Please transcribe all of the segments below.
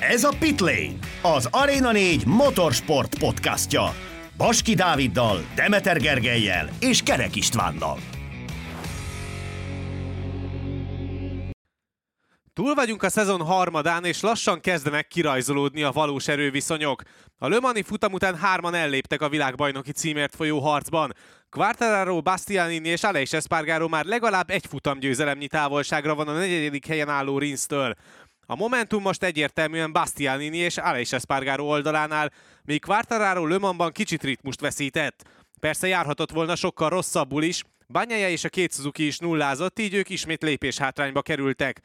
Ez a Pitlane, az Arena 4 motorsport podcastja. Baski Dáviddal, Demeter Gergelyel és Kerek Istvánnal. Túl vagyunk a szezon harmadán, és lassan kezdenek kirajzolódni a valós erőviszonyok. A Le Mani futam után hárman elléptek a világbajnoki címért folyó harcban. Quartararo, Bastianini és Aleix Espargaro már legalább egy futamgyőzelemnyi távolságra van a negyedik helyen álló Rinsztől. A Momentum most egyértelműen Bastianini és Aleix Espargaro oldalánál, míg Quartararo Le Mansban kicsit ritmust veszített. Persze járhatott volna sokkal rosszabbul is, Banyaja és a két Suzuki is nullázott, így ők ismét lépés hátrányba kerültek.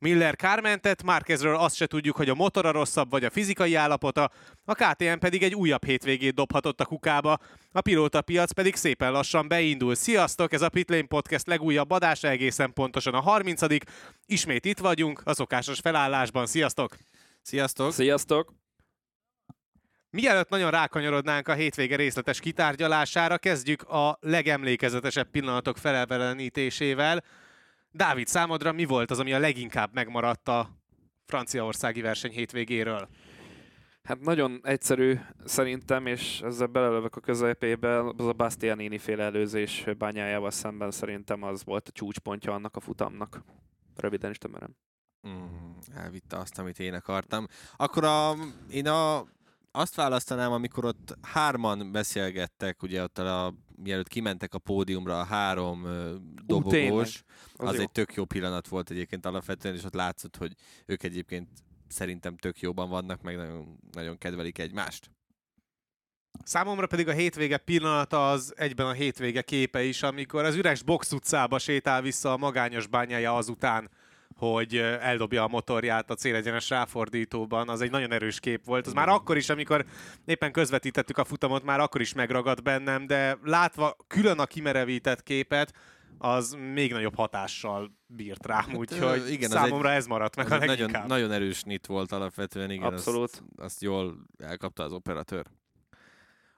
Miller kármentett, Márkezről azt se tudjuk, hogy a motora rosszabb vagy a fizikai állapota, a KTM pedig egy újabb hétvégét dobhatott a kukába, a pilóta piac pedig szépen lassan beindul. Sziasztok, ez a Pitlane Podcast legújabb adása, egészen pontosan a 30 Ismét itt vagyunk, a szokásos felállásban. Sziasztok! Sziasztok! Sziasztok! Mielőtt nagyon rákanyarodnánk a hétvége részletes kitárgyalására, kezdjük a legemlékezetesebb pillanatok felelvelenítésével. Dávid, számodra mi volt az, ami a leginkább megmaradt a franciaországi verseny hétvégéről? Hát nagyon egyszerű szerintem, és ezzel belelövök a közepébe, az a Bastianini féle előzés bányájával szemben szerintem az volt a csúcspontja annak a futamnak. Röviden is tömörem. Mm, elvitte azt, amit én akartam. Akkor a, én a, azt választanám, amikor ott hárman beszélgettek, ugye ott a, mielőtt kimentek a pódiumra a három dobogós, az, az jó. egy tök jó pillanat volt egyébként alapvetően, és ott látszott, hogy ők egyébként szerintem tök jóban vannak, meg nagyon, nagyon kedvelik egymást. Számomra pedig a hétvége pillanata az egyben a hétvége képe is, amikor az üres box utcába sétál vissza a magányos bányája azután, hogy eldobja a motorját a célegyenes ráfordítóban, az egy nagyon erős kép volt. Az már akkor is, amikor éppen közvetítettük a futamot, már akkor is megragadt bennem, de látva külön a kimerevített képet, az még nagyobb hatással bírt rám, hát, úgyhogy igen, számomra egy, ez maradt meg a nagyon, nagyon erős nit volt alapvetően, igen. Abszolút. Azt, azt jól elkapta az operatőr.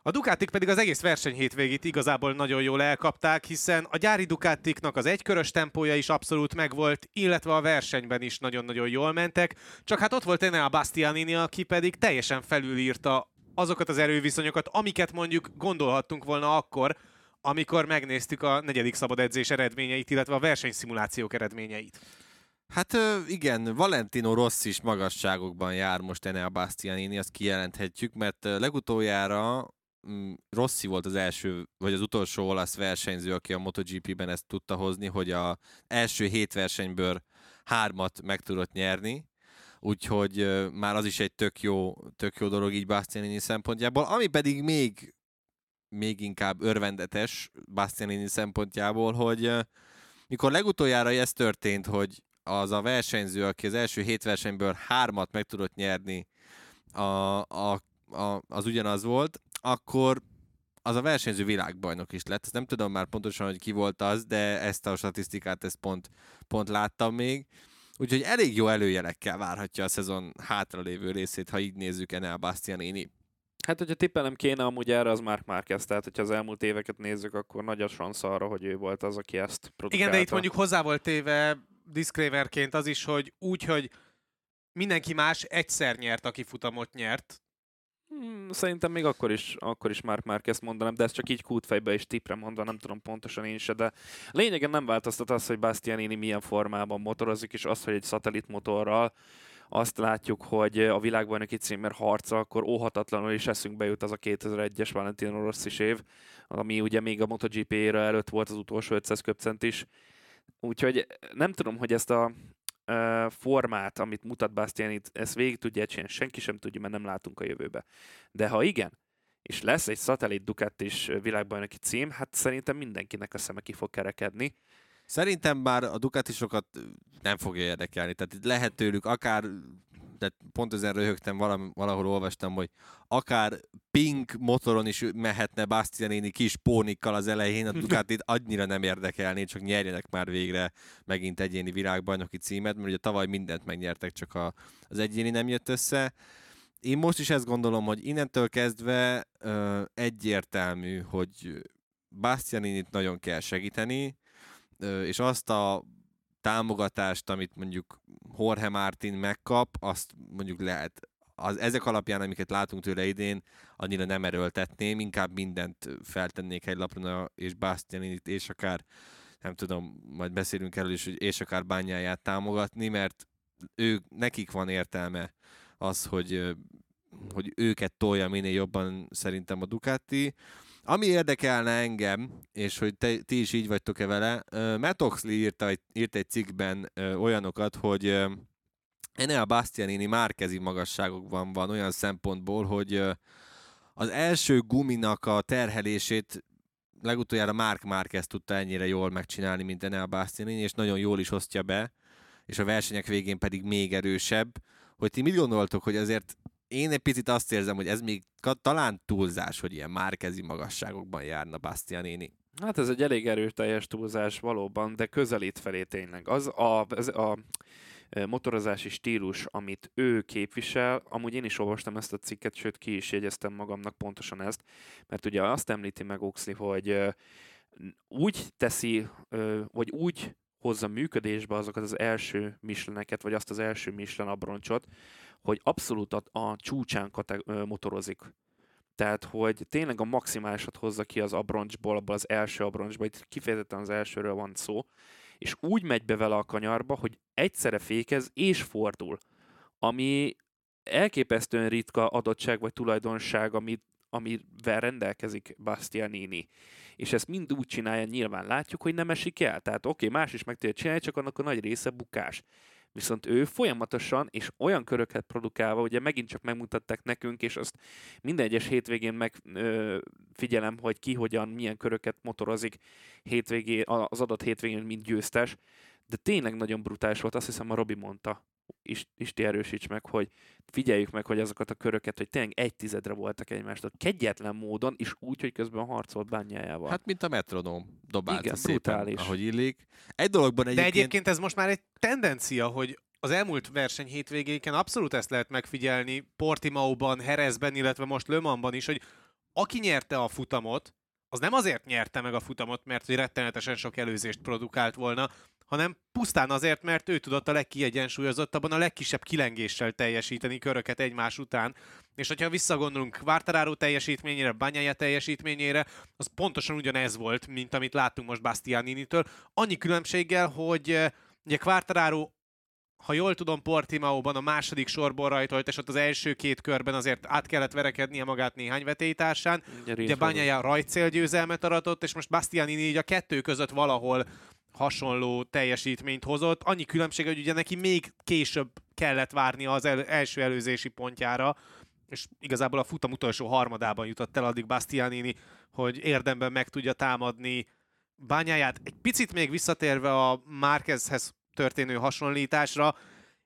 A Ducatik pedig az egész verseny hétvégét igazából nagyon jól elkapták, hiszen a gyári Ducatiknak az egykörös tempója is abszolút megvolt, illetve a versenyben is nagyon-nagyon jól mentek, csak hát ott volt a Bastianini, aki pedig teljesen felülírta azokat az erőviszonyokat, amiket mondjuk gondolhattunk volna akkor, amikor megnéztük a negyedik szabad edzés eredményeit, illetve a versenyszimulációk eredményeit. Hát igen, Valentino Rossi is magasságokban jár most a Bastianini, azt kijelenthetjük, mert legutoljára Rossi volt az első, vagy az utolsó olasz versenyző, aki a MotoGP-ben ezt tudta hozni, hogy a első hét versenyből hármat meg tudott nyerni, úgyhogy már az is egy tök jó, tök jó dolog így Bastianini szempontjából. Ami pedig még még inkább örvendetes Bastianini szempontjából, hogy mikor legutoljára ez történt, hogy az a versenyző, aki az első hét versenyből hármat meg tudott nyerni, a, a, a, az ugyanaz volt, akkor az a versenyző világbajnok is lett. Ezt nem tudom már pontosan, hogy ki volt az, de ezt a statisztikát ezt pont, pont láttam még. Úgyhogy elég jó előjelekkel várhatja a szezon hátralévő részét, ha így nézzük Enel Bastianini. Hát, hogyha tippelem kéne amúgy erre, az Mark Marquez, tehát hogyha az elmúlt éveket nézzük, akkor nagy a szansz arra, hogy ő volt az, aki ezt produkálta. Igen, de itt mondjuk hozzá volt téve disclaimerként az is, hogy úgy, hogy mindenki más egyszer nyert, aki futamot nyert. Hmm, szerintem még akkor is, akkor is Mark Marquez mondanám, de ez csak így kútfejbe és tipre mondva, nem tudom pontosan én se, de lényegen nem változtat az, hogy Bastianini milyen formában motorozik, és az, hogy egy szatellitmotorral azt látjuk, hogy a világbajnoki címért harca, akkor óhatatlanul is eszünkbe jut az a 2001-es Valentino Rossi év, ami ugye még a MotoGP éra előtt volt az utolsó 500 köpcent is. Úgyhogy nem tudom, hogy ezt a formát, amit mutat Bastiani, ezt végig tudja csinálni, senki sem tudja, mert nem látunk a jövőbe. De ha igen, és lesz egy szatellit Ducati is világbajnoki cím, hát szerintem mindenkinek a szeme ki fog kerekedni. Szerintem már a Ducatisokat nem fogja érdekelni. Tehát lehet tőlük akár, tehát pont ezen röhögtem, valahol olvastam, hogy akár pink motoron is mehetne Bastianini kis pónikkal az elején, a Ducatit annyira nem érdekelni, csak nyerjenek már végre megint egyéni világbajnoki címet, mert ugye tavaly mindent megnyertek, csak a, az egyéni nem jött össze. Én most is ezt gondolom, hogy innentől kezdve ö, egyértelmű, hogy Bastianinit nagyon kell segíteni, és azt a támogatást, amit mondjuk Jorge Martin megkap, azt mondjuk lehet az, ezek alapján, amiket látunk tőle idén, annyira nem erőltetném, inkább mindent feltennék egy lapra, és Bastianit, és akár nem tudom, majd beszélünk erről is, hogy és akár bányáját támogatni, mert ő, nekik van értelme az, hogy, hogy őket tolja minél jobban szerintem a Ducati. Ami érdekelne engem, és hogy te, ti is így vagytok-e vele, Matt Oxley írt egy, írt egy cikkben olyanokat, hogy Enea Bastianini márkezi magasságokban van olyan szempontból, hogy az első guminak a terhelését legutoljára Mark Marquez tudta ennyire jól megcsinálni, mint Enea Bastianini, és nagyon jól is osztja be, és a versenyek végén pedig még erősebb. Hogy ti mit gondoltok, hogy azért én egy picit azt érzem, hogy ez még talán túlzás, hogy ilyen márkezi magasságokban járna Bastianini. Hát ez egy elég erőteljes túlzás valóban, de közelít felé tényleg. Az a, az a motorozási stílus, amit ő képvisel, amúgy én is olvastam ezt a cikket, sőt ki is jegyeztem magamnak pontosan ezt, mert ugye azt említi meg Oxley, hogy úgy teszi, vagy úgy hozza működésbe azokat az első misleneket, vagy azt az első mislen abroncsot, hogy abszolút a, a csúcsán kate- motorozik. Tehát, hogy tényleg a maximálisat hozza ki az abroncsból, abból az első abroncsból, itt kifejezetten az elsőről van szó, és úgy megy be vele a kanyarba, hogy egyszerre fékez és fordul, ami elképesztően ritka adottság vagy tulajdonság, amit, amivel rendelkezik Bastianini. És ezt mind úgy csinálja, nyilván látjuk, hogy nem esik el. Tehát oké, okay, más is meg tudja csinálni, csak annak a nagy része bukás. Viszont ő folyamatosan és olyan köröket produkálva, ugye megint csak megmutatták nekünk, és azt minden egyes hétvégén megfigyelem, hogy ki hogyan, milyen köröket motorozik hétvégé, az adott hétvégén, mint győztes, de tényleg nagyon brutális volt, azt hiszem a Robi mondta, Isti erősíts meg, hogy figyeljük meg, hogy azokat a köröket, hogy tényleg egy tizedre voltak egymástól. Kegyetlen módon, és úgy, hogy közben harcolt bányájával. Hát, mint a metronóm dobálta Igen, szépen, brutális. ahogy illik. Egy dologban egyébként... De egyébként ez most már egy tendencia, hogy az elmúlt verseny hétvégéken abszolút ezt lehet megfigyelni Portimaóban, Herezben, illetve most Le Mansban is, hogy aki nyerte a futamot, az nem azért nyerte meg a futamot, mert hogy rettenetesen sok előzést produkált volna, hanem pusztán azért, mert ő tudott a legkiegyensúlyozottabban, a legkisebb kilengéssel teljesíteni köröket egymás után. És hogyha visszagondolunk Quartararo teljesítményére, Banyaya teljesítményére, az pontosan ugyanez volt, mint amit láttunk most Bastianini-től. Annyi különbséggel, hogy eh, ugye Quartararo ha jól tudom, Portimaóban a második sorból rajtolt, és ott az első két körben azért át kellett verekednie magát néhány vetélytársán. Ugye Banyaya rajtcélgyőzelmet aratott, és most Bastianini így a kettő között valahol hasonló teljesítményt hozott. Annyi különbség, hogy ugye neki még később kellett várni az el, első előzési pontjára, és igazából a futam utolsó harmadában jutott el addig Bastianini, hogy érdemben meg tudja támadni bányáját. Egy picit még visszatérve a Márquezhez történő hasonlításra,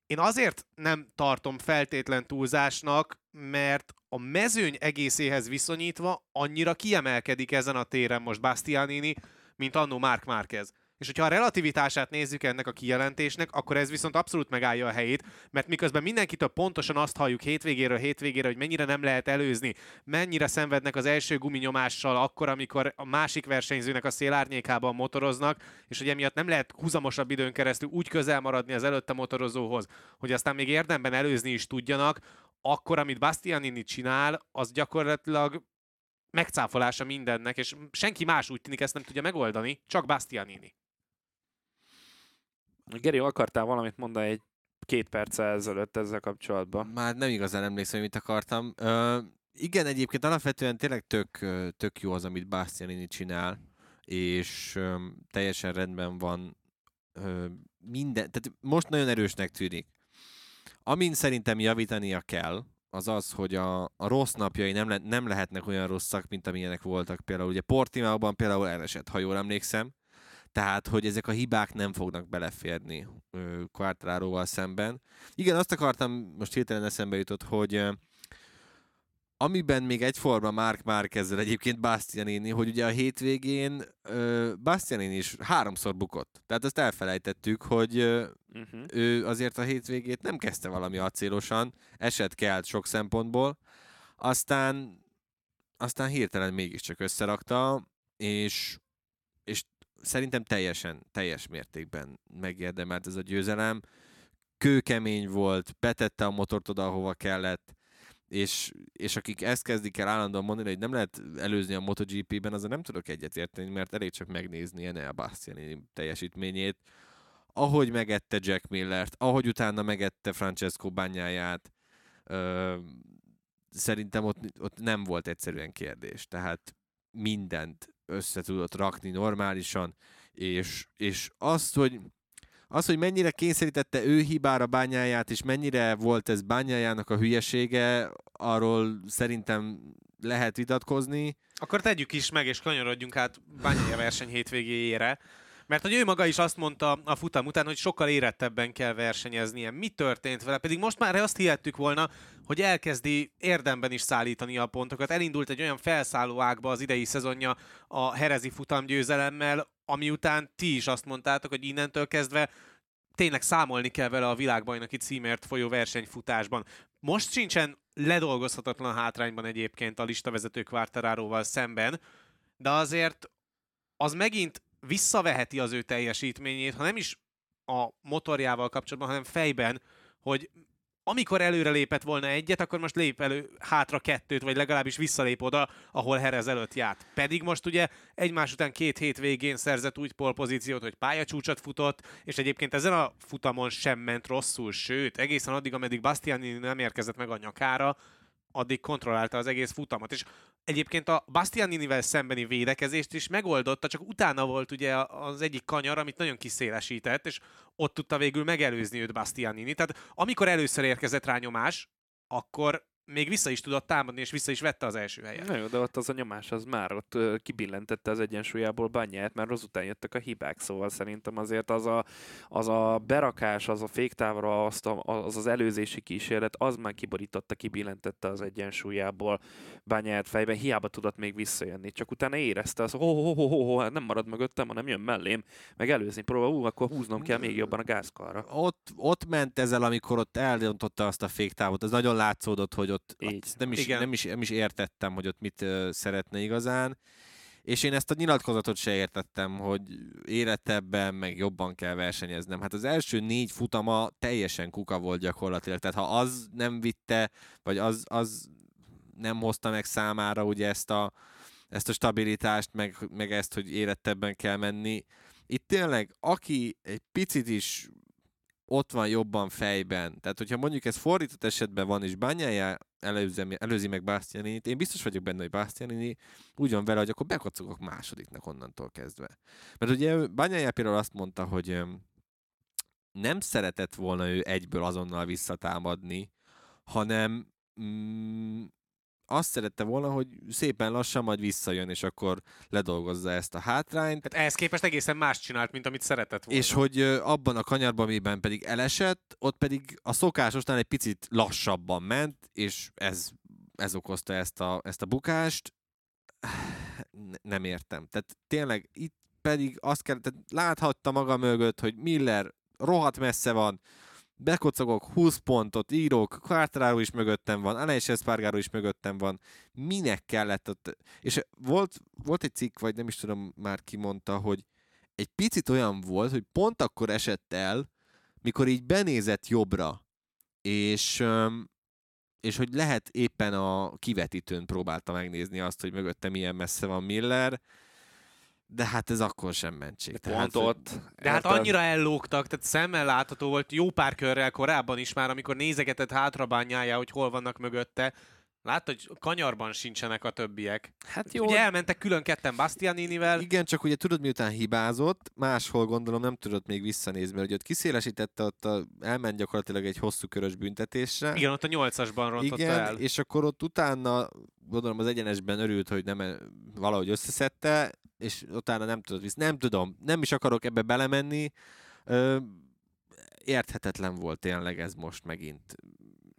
én azért nem tartom feltétlen túlzásnak, mert a mezőny egészéhez viszonyítva annyira kiemelkedik ezen a téren most Bastianini, mint annó Mark Márquez. És hogyha a relativitását nézzük ennek a kijelentésnek, akkor ez viszont abszolút megállja a helyét, mert miközben mindenkitől pontosan azt halljuk hétvégéről hétvégére, hogy mennyire nem lehet előzni, mennyire szenvednek az első guminyomással akkor, amikor a másik versenyzőnek a szélárnyékában motoroznak, és hogy emiatt nem lehet húzamosabb időn keresztül úgy közel maradni az előtte motorozóhoz, hogy aztán még érdemben előzni is tudjanak, akkor, amit Bastianini csinál, az gyakorlatilag megcáfolása mindennek, és senki más úgy tűnik ezt nem tudja megoldani, csak Bastianini. Geri, akartál valamit mondani egy két perccel ezelőtt ezzel kapcsolatban? Már nem igazán emlékszem, mit akartam. Uh, igen, egyébként alapvetően tényleg tök, tök jó az, amit Bastianini csinál, és um, teljesen rendben van uh, minden, tehát most nagyon erősnek tűnik. Amin szerintem javítania kell, az az, hogy a, a rossz napjai nem, le, nem lehetnek olyan rosszak, mint amilyenek voltak. Például ugye Portimaoban például elesett, ha jól emlékszem. Tehát, hogy ezek a hibák nem fognak beleférni Quartararoval szemben. Igen, azt akartam, most hirtelen eszembe jutott, hogy amiben még egyforma Mark Márkezzel egyébként Bastianini, hogy ugye a hétvégén Bastianini is háromszor bukott. Tehát azt elfelejtettük, hogy uh, uh-huh. ő azért a hétvégét nem kezdte valami acélosan, eset kelt sok szempontból, aztán aztán hirtelen mégiscsak összerakta, és, és szerintem teljesen, teljes mértékben megérdemelt ez a győzelem. Kőkemény volt, betette a motort oda, ahova kellett, és, és akik ezt kezdik el állandóan mondani, hogy nem lehet előzni a MotoGP-ben, azért nem tudok egyetérteni, mert elég csak megnézni Enea Bastianini teljesítményét, ahogy megette Jack Millert, ahogy utána megette Francesco bányáját, ö, szerintem ott, ott nem volt egyszerűen kérdés. Tehát mindent össze tudott rakni normálisan, és, és azt, hogy az, hogy mennyire kényszerítette ő hibára bányáját, és mennyire volt ez bányájának a hülyesége, arról szerintem lehet vitatkozni. Akkor tegyük is meg, és kanyarodjunk át bányája verseny hétvégéjére. Mert hogy ő maga is azt mondta a futam után, hogy sokkal érettebben kell versenyeznie. Mi történt vele? Pedig most már azt hihettük volna, hogy elkezdi érdemben is szállítani a pontokat. Elindult egy olyan felszálló ágba az idei szezonja a Herezi futam győzelemmel, ami után ti is azt mondtátok, hogy innentől kezdve tényleg számolni kell vele a világbajnoki címért folyó versenyfutásban. Most sincsen ledolgozhatatlan hátrányban egyébként a listavezető Quartararóval szemben, de azért az megint visszaveheti az ő teljesítményét, ha nem is a motorjával kapcsolatban, hanem fejben, hogy amikor előre lépett volna egyet, akkor most lép elő hátra kettőt, vagy legalábbis visszalép oda, ahol Herez előtt járt. Pedig most ugye egymás után két hét végén szerzett úgy polpozíciót, hogy pályacsúcsot futott, és egyébként ezen a futamon sem ment rosszul, sőt, egészen addig, ameddig Bastiani nem érkezett meg a nyakára, addig kontrollálta az egész futamot. És egyébként a Bastianinivel szembeni védekezést is megoldotta, csak utána volt ugye az egyik kanyar, amit nagyon kiszélesített, és ott tudta végül megelőzni őt Bastianini. Tehát amikor először érkezett rá nyomás, akkor még vissza is tudott támadni, és vissza is vette az első helyet. Na jó, de ott az a nyomás az már ott kibillentette az egyensúlyából bányát, mert azután jöttek a hibák, szóval szerintem azért az a, az a berakás, az a féktávra, azt a, az az előzési kísérlet, az már kiborította, kibillentette az egyensúlyából bányát fejben, hiába tudott még visszajönni, csak utána érezte az, ho, ho, ho, ho, ho, hát nem marad mögöttem, hanem jön mellém, meg előzni próbál, ú, akkor húznom kell még jobban a gázkarra. Ott, ott ment ezzel, amikor ott eldöntötte azt a féktávot, az nagyon látszódott, hogy ott Így. nem is, Igen. nem, is, nem is értettem, hogy ott mit uh, szeretne igazán. És én ezt a nyilatkozatot se értettem, hogy életebben, meg jobban kell versenyeznem. Hát az első négy futama teljesen kuka volt gyakorlatilag. Tehát ha az nem vitte, vagy az, az nem hozta meg számára ugye ezt a, ezt a stabilitást, meg, meg ezt, hogy érettebben kell menni. Itt tényleg, aki egy picit is ott van jobban fejben, tehát hogyha mondjuk ez fordított esetben van, és bányája előzi, előzi meg Bastianini-t, én biztos vagyok benne, hogy Bastianini úgy van vele, hogy akkor bekocogok másodiknak onnantól kezdve. Mert ugye Bányája például azt mondta, hogy nem szeretett volna ő egyből azonnal visszatámadni, hanem mm, azt szerette volna, hogy szépen lassan majd visszajön, és akkor ledolgozza ezt a hátrányt, Tehát ehhez képest egészen más csinált, mint amit szeretett volna. és hogy abban a kanyarban, amiben pedig elesett, ott pedig a szokásosnál egy picit lassabban ment, és ez, ez okozta ezt a, ezt a bukást. Ne- Nem értem. Tehát tényleg itt pedig azt kell, tehát láthatta maga mögött, hogy Miller rohadt messze van, bekocogok, 20 pontot írok, Quartararo is mögöttem van, Aleix Espargaro is mögöttem van, minek kellett ott, és volt, volt egy cikk, vagy nem is tudom már ki mondta, hogy egy picit olyan volt, hogy pont akkor esett el, mikor így benézett jobbra, és, és hogy lehet éppen a kivetítőn próbálta megnézni azt, hogy mögötte milyen messze van Miller, de hát ez akkor sem mentség. De pont ott. De hát annyira ellógtak, tehát szemmel látható volt jó pár körrel korábban is már, amikor nézegetett hátrabányája, hogy hol vannak mögötte. Látta, hogy kanyarban sincsenek a többiek. Hát Jó. Ugye elmentek külön ketten Bastianinivel. Igen, csak ugye tudod, miután hibázott, máshol gondolom nem tudott még visszanézni, mert ugye ott kiszélesítette, ott a, elment gyakorlatilag egy hosszú körös büntetésre. Igen, ott a nyolcasban rontotta Igen, el. és akkor ott utána, gondolom az egyenesben örült, hogy nem valahogy összeszedte, és utána nem tudott vissza. Nem tudom, nem is akarok ebbe belemenni. Ö, érthetetlen volt tényleg ez most megint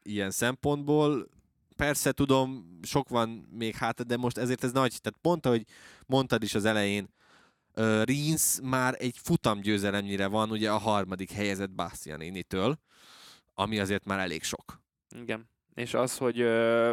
ilyen szempontból. Persze tudom, sok van még hát, de most ezért ez nagy. Tehát pont, ahogy mondtad is az elején, uh, Rins már egy futamgyőzelemnyire van, ugye a harmadik helyezett Bastianini-től, ami azért már elég sok. Igen. És az, hogy ö,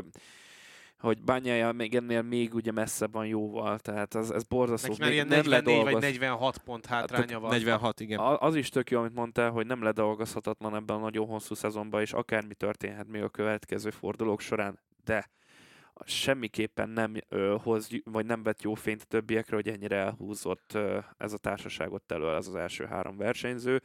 hogy bányája még ennél még ugye messze van jóval, tehát ez, ez borzasztó. Neki már ilyen nem 44 vagy ledolgoz- 46 pont hátránya van. 46, igen. A- Az is tök jó, amit mondtál, hogy nem ledolgozhatatlan ebben a nagyon hosszú szezonban, és akármi történhet még a következő fordulók során, de semmiképpen nem ö, hoz, vagy nem vett jó fényt a többiekre, hogy ennyire elhúzott ö, ez a társaságot elől, ez az első három versenyző,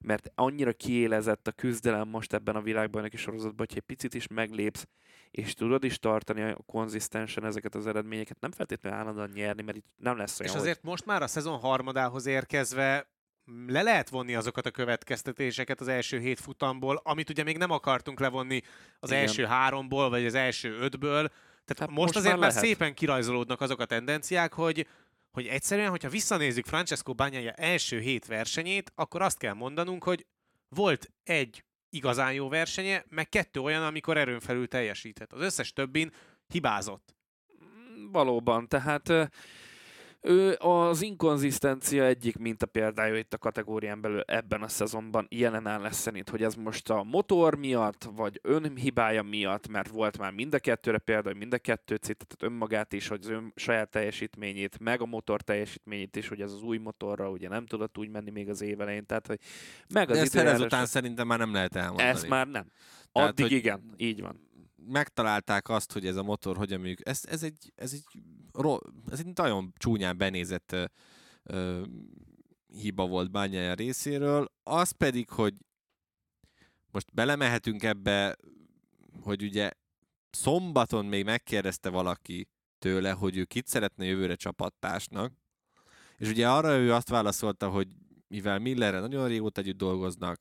mert annyira kiélezett a küzdelem most ebben a világbajnoki sorozatban, hogy egy picit is meglépsz, és tudod is tartani a konzisztensen ezeket az eredményeket, nem feltétlenül állandóan nyerni, mert itt nem lesz olyan, És azért most már a szezon harmadához érkezve le lehet vonni azokat a következtetéseket az első hét futamból, amit ugye még nem akartunk levonni az Igen. első háromból, vagy az első ötből. Tehát Hát most, most azért már már szépen kirajzolódnak azok a tendenciák, hogy hogy egyszerűen, hogyha visszanézzük Francesco Bagnaia első hét versenyét, akkor azt kell mondanunk, hogy volt egy igazán jó versenye, meg kettő olyan, amikor erőn felül teljesített. Az összes többin hibázott. Valóban, tehát ő az inkonzisztencia egyik minta példája itt a kategórián belül ebben a szezonban jelen lesz szerint, hogy ez most a motor miatt, vagy önhibája miatt, mert volt már mind a kettőre példa, mind a kettő tehát önmagát is, hogy az ön saját teljesítményét, meg a motor teljesítményét is, hogy ez az új motorra ugye nem tudott úgy menni még az év elején, tehát hogy meg az De ezt időjárás- után szerintem már nem lehet elmondani. ezt már nem. Tehát, Addig hogy- igen, így van. Megtalálták azt, hogy ez a motor hogyan működik. Ez, ez, egy, ez, egy, ez egy nagyon csúnyán benézett ö, hiba volt bányája részéről. Az pedig, hogy most belemehetünk ebbe, hogy ugye szombaton még megkérdezte valaki tőle, hogy ő kit szeretne jövőre csapattársnak, és ugye arra ő azt válaszolta, hogy mivel Millerre nagyon régóta együtt dolgoznak,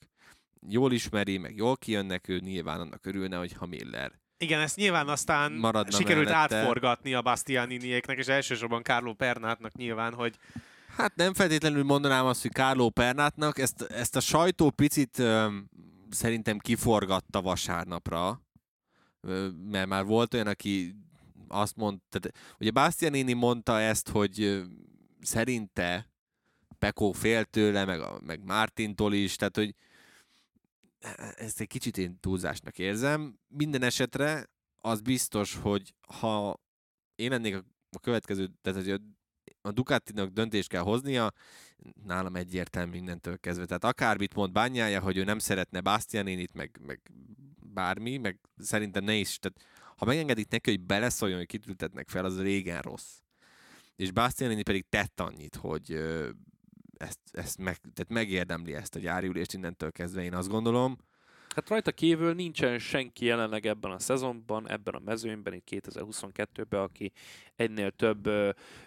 jól ismeri, meg jól kijönnek ő, nyilván annak örülne, hogyha Miller Igen, ezt nyilván aztán Maradna sikerült mellette. átforgatni a Bastianiniéknek, és elsősorban Carlo Pernátnak nyilván, hogy Hát nem feltétlenül mondanám azt, hogy Kárló Pernátnak, ezt, ezt a sajtó picit ö, szerintem kiforgatta vasárnapra, ö, mert már volt olyan, aki azt mondta, tehát, ugye Bastianini mondta ezt, hogy ö, szerinte Pekó fél tőle, meg, a, meg Mártintól is, tehát hogy ezt egy kicsit én túlzásnak érzem. Minden esetre az biztos, hogy ha én lennék a, következő, tehát hogy a Ducatinak döntést kell hoznia, nálam egyértelmű mindentől kezdve. Tehát akármit mond bányája, hogy ő nem szeretne Bastianinit, meg, meg bármi, meg szerintem ne is. Tehát, ha megengedik neki, hogy beleszóljon, hogy kit ültetnek fel, az régen rossz. És Bastianini pedig tett annyit, hogy ezt, ezt meg, tehát megérdemli ezt a gyári ülést innentől kezdve, én azt gondolom. Hát rajta kívül nincsen senki jelenleg ebben a szezonban, ebben a mezőnyben, itt 2022-ben, aki ennél több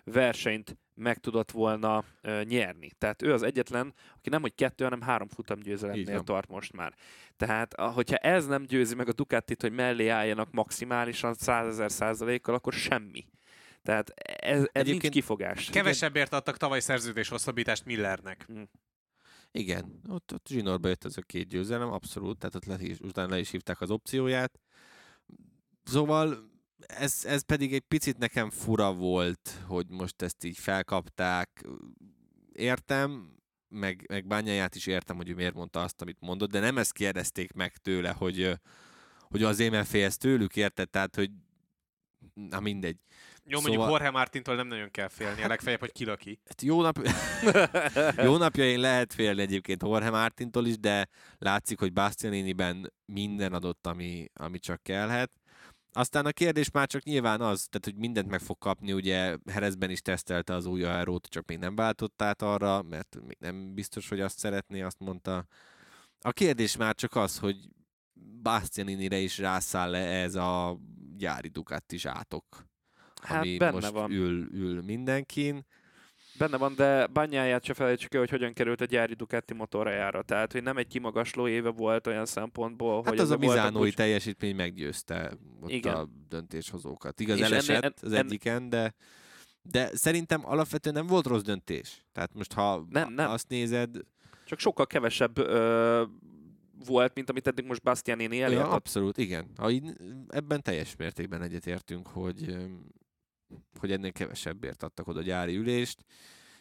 versenyt meg tudott volna ö, nyerni. Tehát ő az egyetlen, aki nem hogy kettő, hanem három Így futamgyőzelemnél van. tart most már. Tehát hogyha ez nem győzi meg a Ducatit, hogy mellé álljanak maximálisan 100 ezer százalékkal, akkor semmi. Tehát ez, ez nincs Egyébként kifogás. kevesebbért adtak tavaly szerződés hosszabbítást Millernek. Igen, ott, ott zsinórba jött ez a két győzelem, abszolút, tehát ott le is, utána le is hívták az opcióját. Szóval ez, ez pedig egy picit nekem fura volt, hogy most ezt így felkapták. Értem, meg, meg bányáját is értem, hogy ő miért mondta azt, amit mondott, de nem ezt kérdezték meg tőle, hogy, hogy azért, mert félsz tőlük, érted? Tehát, hogy na mindegy. Jó, mondjuk Szóval- Jorge Martintól nem nagyon kell félni, a legfeljebb, hogy kilaki. Hát jó, nap... jó napjain lehet félni egyébként Jorge Martintól is, de látszik, hogy Bastianiniben minden adott, ami, ami csak kellhet. Aztán a kérdés már csak nyilván az, tehát hogy mindent meg fog kapni, ugye Herezben is tesztelte az új aerót, csak még nem váltott át arra, mert még nem biztos, hogy azt szeretné, azt mondta. A kérdés már csak az, hogy Bastianinire is rászáll le ez a gyári Ducati zsátok, Hát ami benne most van. Ül, ül mindenkin. Benne van, de bányáját se felejtsük el, hogy hogyan került a gyári Ducati motorjára. Tehát, hogy nem egy kimagasló éve volt olyan szempontból, Hát hogy az a Mizánói úgy- teljesítmény meggyőzte ott Igen. a döntéshozókat. Igaz, És ennél- elesett en- az en- egyiken, de de szerintem alapvetően nem volt rossz döntés. Tehát most, ha Nem, nem. azt nézed, Csak sokkal kevesebb ö, volt, mint amit eddig most Bastianini elért. ja, abszolút, igen. Ha így, ebben teljes mértékben egyetértünk, hogy, hogy ennél kevesebbért adtak oda gyári ülést.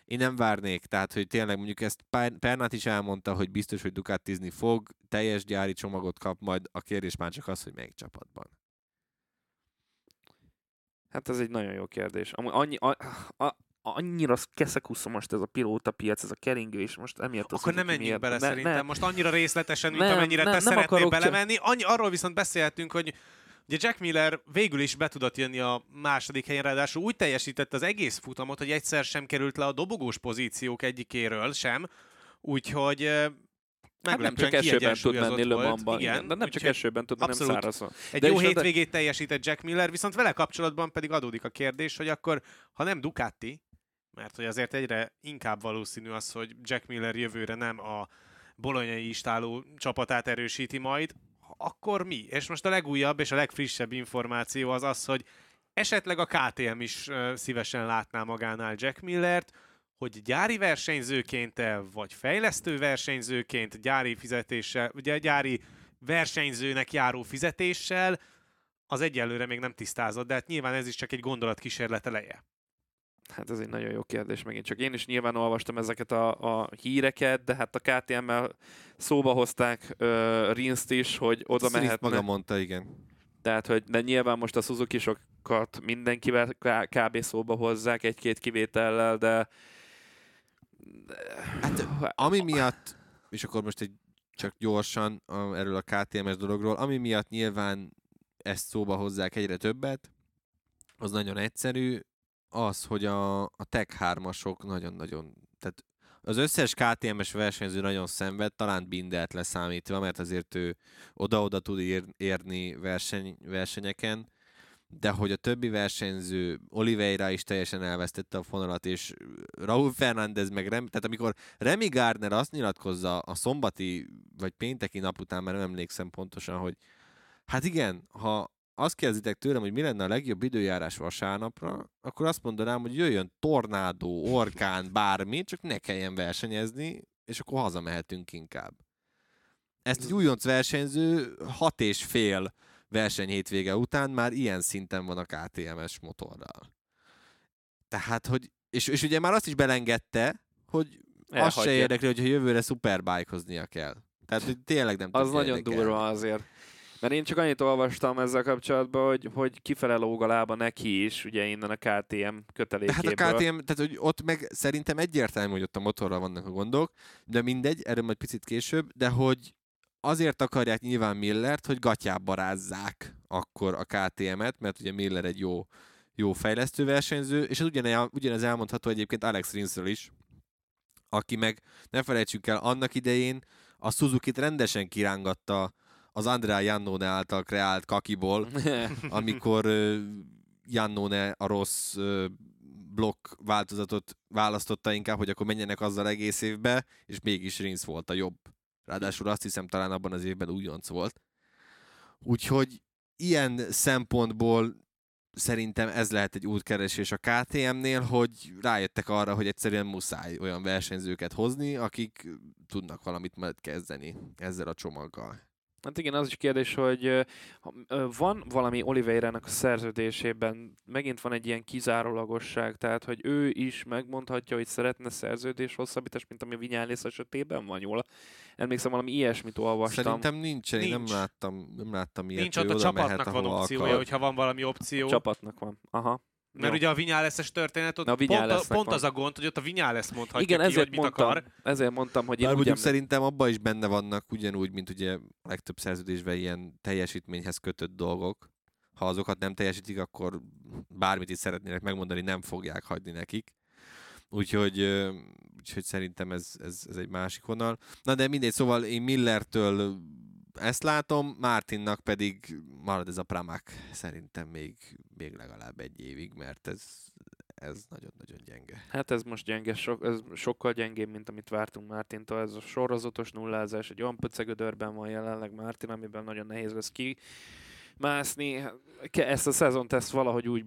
Én nem várnék, tehát hogy tényleg mondjuk ezt Pernát is elmondta, hogy biztos, hogy Ducatizni fog, teljes gyári csomagot kap, majd a kérdés már csak az, hogy melyik csapatban. Hát ez egy nagyon jó kérdés. Amúgy annyi, a, a, annyira keszekuszom most ez a pilóta piac, ez a keringő, és most emiatt Akkor nem menjünk bele ne, szerintem ne, most annyira részletesen, mint Nem, amennyire nem, te nem szeretnél belemenni. Annyi, arról viszont beszélhetünk, hogy Ugye Jack Miller végül is be tudott jönni a második helyen, ráadásul úgy teljesített az egész futamot, hogy egyszer sem került le a dobogós pozíciók egyikéről sem, úgyhogy eh, Hát nem csak esőben tud menni Le. Mansban, Igen, igen, de nem csak esőben tud, hanem szárazon. Egy De jó de- hétvégét teljesített Jack Miller, viszont vele kapcsolatban pedig adódik a kérdés, hogy akkor, ha nem Ducati, mert hogy azért egyre inkább valószínű az, hogy Jack Miller jövőre nem a bolonyai istáló csapatát erősíti majd, akkor mi? És most a legújabb és a legfrissebb információ az az, hogy esetleg a KTM is szívesen látná magánál Jack Millert, hogy gyári versenyzőként vagy fejlesztő versenyzőként, gyári fizetéssel, ugye gyári versenyzőnek járó fizetéssel, az egyelőre még nem tisztázott, de hát nyilván ez is csak egy gondolatkísérlet eleje. Hát ez egy nagyon jó kérdés megint csak. Én is nyilván olvastam ezeket a, a híreket, de hát a KTM-mel szóba hozták uh, Rinszt is, hogy oda Rins mehetne. maga mondta, igen. Tehát, hogy de nyilván most a suzuki mindenkivel kb. szóba hozzák egy-két kivétellel, de Hát ami miatt, és akkor most egy csak gyorsan erről a KTMS dologról, ami miatt nyilván ezt szóba hozzák egyre többet, az nagyon egyszerű, az, hogy a, a Tech 3-asok nagyon-nagyon, tehát az összes KTMS versenyző nagyon szenved, talán Bindert leszámítva, mert azért ő oda-oda tud ér, érni verseny, versenyeken, de hogy a többi versenyző, Oliveira is teljesen elvesztette a fonalat, és Raúl Fernández meg Rem, tehát amikor Remy Gardner azt nyilatkozza a szombati vagy pénteki nap után, már nem emlékszem pontosan, hogy hát igen, ha azt kérdezitek tőlem, hogy mi lenne a legjobb időjárás vasárnapra, akkor azt mondanám, hogy jöjjön tornádó, orkán, bármi, csak ne kelljen versenyezni, és akkor hazamehetünk inkább. Ezt egy újonc versenyző hat és fél verseny hétvége után már ilyen szinten van a KTMS motorral. Tehát, hogy, és, és ugye már azt is belengedte, hogy Elhagyja. se érdekli, hogyha jövőre superbike-hoznia kell. Tehát, hogy tényleg nem az nagyon érdekelni. durva azért. Mert én csak annyit olvastam ezzel kapcsolatban, hogy, hogy kifele lóg a lába neki is, ugye innen a KTM De hát kötelékéből. a KTM, tehát hogy ott meg szerintem egyértelmű, hogy ott a motorral vannak a gondok, de mindegy, erről majd picit később, de hogy azért akarják nyilván Millert, hogy gatyába rázzák akkor a KTM-et, mert ugye Miller egy jó, jó fejlesztő versenyző, és ez ugyanez, ugyanez elmondható egyébként Alex Rinsről is, aki meg, ne felejtsük el, annak idején a Suzuki-t rendesen kirángatta az Andrea Jannone által kreált kakiból, amikor Jannone a rossz blokk változatot választotta inkább, hogy akkor menjenek azzal egész évbe, és mégis Rins volt a jobb. Ráadásul azt hiszem talán abban az évben újonc volt. Úgyhogy ilyen szempontból szerintem ez lehet egy útkeresés a KTM-nél, hogy rájöttek arra, hogy egyszerűen muszáj olyan versenyzőket hozni, akik tudnak valamit majd kezdeni ezzel a csomaggal. Hát igen, az is kérdés, hogy van valami Oliveira-nak a szerződésében, megint van egy ilyen kizárólagosság, tehát hogy ő is megmondhatja, hogy szeretne szerződés hosszabbítást, mint ami Vinyálész esetében van jól. Emlékszem, valami ilyesmit olvastam. Szerintem nincs, én nem láttam, nem láttam ilyet. Nincs ott a oda mehet, csapatnak van opciója, akar. hogyha van valami opció. Csapatnak van. Aha. Mert Jó. ugye a Vinyáleszes történet, ott Na, pont, a, pont van. az a gond, hogy ott a Vinyálesz mondhatja Igen, ki, ezért hogy mit mondtam, akar. ezért mondtam, hogy én Bár emlé- szerintem abban is benne vannak, ugyanúgy, mint ugye a legtöbb szerződésben ilyen teljesítményhez kötött dolgok. Ha azokat nem teljesítik, akkor bármit is szeretnének megmondani, nem fogják hagyni nekik. Úgyhogy, úgyhogy szerintem ez, ez, ez egy másik vonal. Na de mindegy, szóval én Millertől ezt látom, Martinnak pedig marad ez a Pramac szerintem még, még legalább egy évig, mert ez, ez nagyon-nagyon gyenge. Hát ez most gyenge, so, ez sokkal gyengébb, mint amit vártunk Mártintól. Ez a sorozatos nullázás, egy olyan pöcegödörben van jelenleg Mártin, amiben nagyon nehéz lesz ki mászni. Ezt a szezont ezt valahogy úgy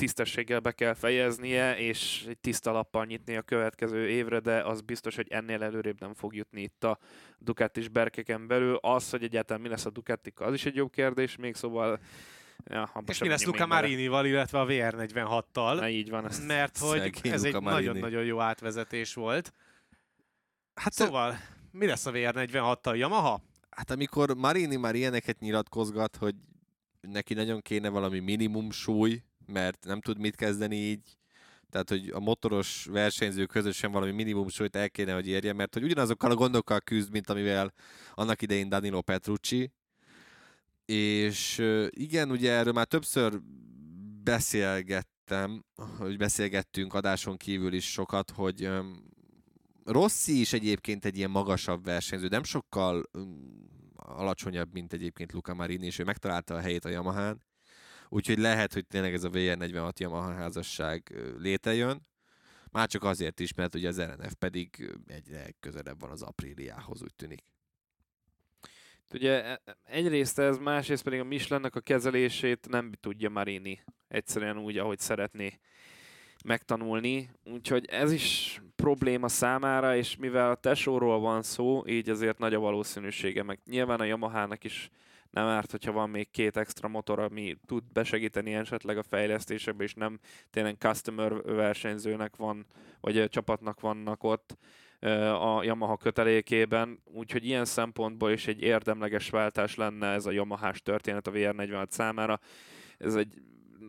tisztességgel be kell fejeznie, és egy tiszta lappal nyitni a következő évre, de az biztos, hogy ennél előrébb nem fog jutni itt a Ducatis berkeken belül. Az, hogy egyáltalán mi lesz a Ducatikkal, az is egy jó kérdés, még szóval ja, És mi lesz Luca. Marinival, illetve a VR46-tal? Na, így van. Ezt Mert hogy ez egy Luca nagyon-nagyon jó átvezetés volt. Hát Szóval, mi lesz a VR46-tal? Yamaha? Hát amikor Marini már ilyeneket nyilatkozgat, hogy neki nagyon kéne valami minimum súly, mert nem tud mit kezdeni így, tehát hogy a motoros versenyző közösen valami minimum súlyt el kéne, hogy érje, mert hogy ugyanazokkal a gondokkal küzd, mint amivel annak idején Danilo Petrucci, és igen, ugye erről már többször beszélgettem, hogy beszélgettünk adáson kívül is sokat, hogy Rossi is egyébként egy ilyen magasabb versenyző, nem sokkal alacsonyabb, mint egyébként Luca Marini, és ő megtalálta a helyét a Yamahán. Úgyhogy lehet, hogy tényleg ez a VR46 Yamaha házasság létrejön. Már csak azért is, mert ugye az RNF pedig egyre közelebb van az apríliához, úgy tűnik. Ugye e, e, egyrészt ez, másrészt pedig a Michelinnek a kezelését nem tudja Marini egyszerűen úgy, ahogy szeretné megtanulni, úgyhogy ez is probléma számára, és mivel a tesóról van szó, így azért nagy a valószínűsége, meg nyilván a Yamaha-nak is nem árt, hogyha van még két extra motor, ami tud besegíteni esetleg a fejlesztésekbe, és nem tényleg customer versenyzőnek van, vagy a csapatnak vannak ott a Yamaha kötelékében, úgyhogy ilyen szempontból is egy érdemleges váltás lenne ez a Yamaha-s történet a VR46 számára. Ez egy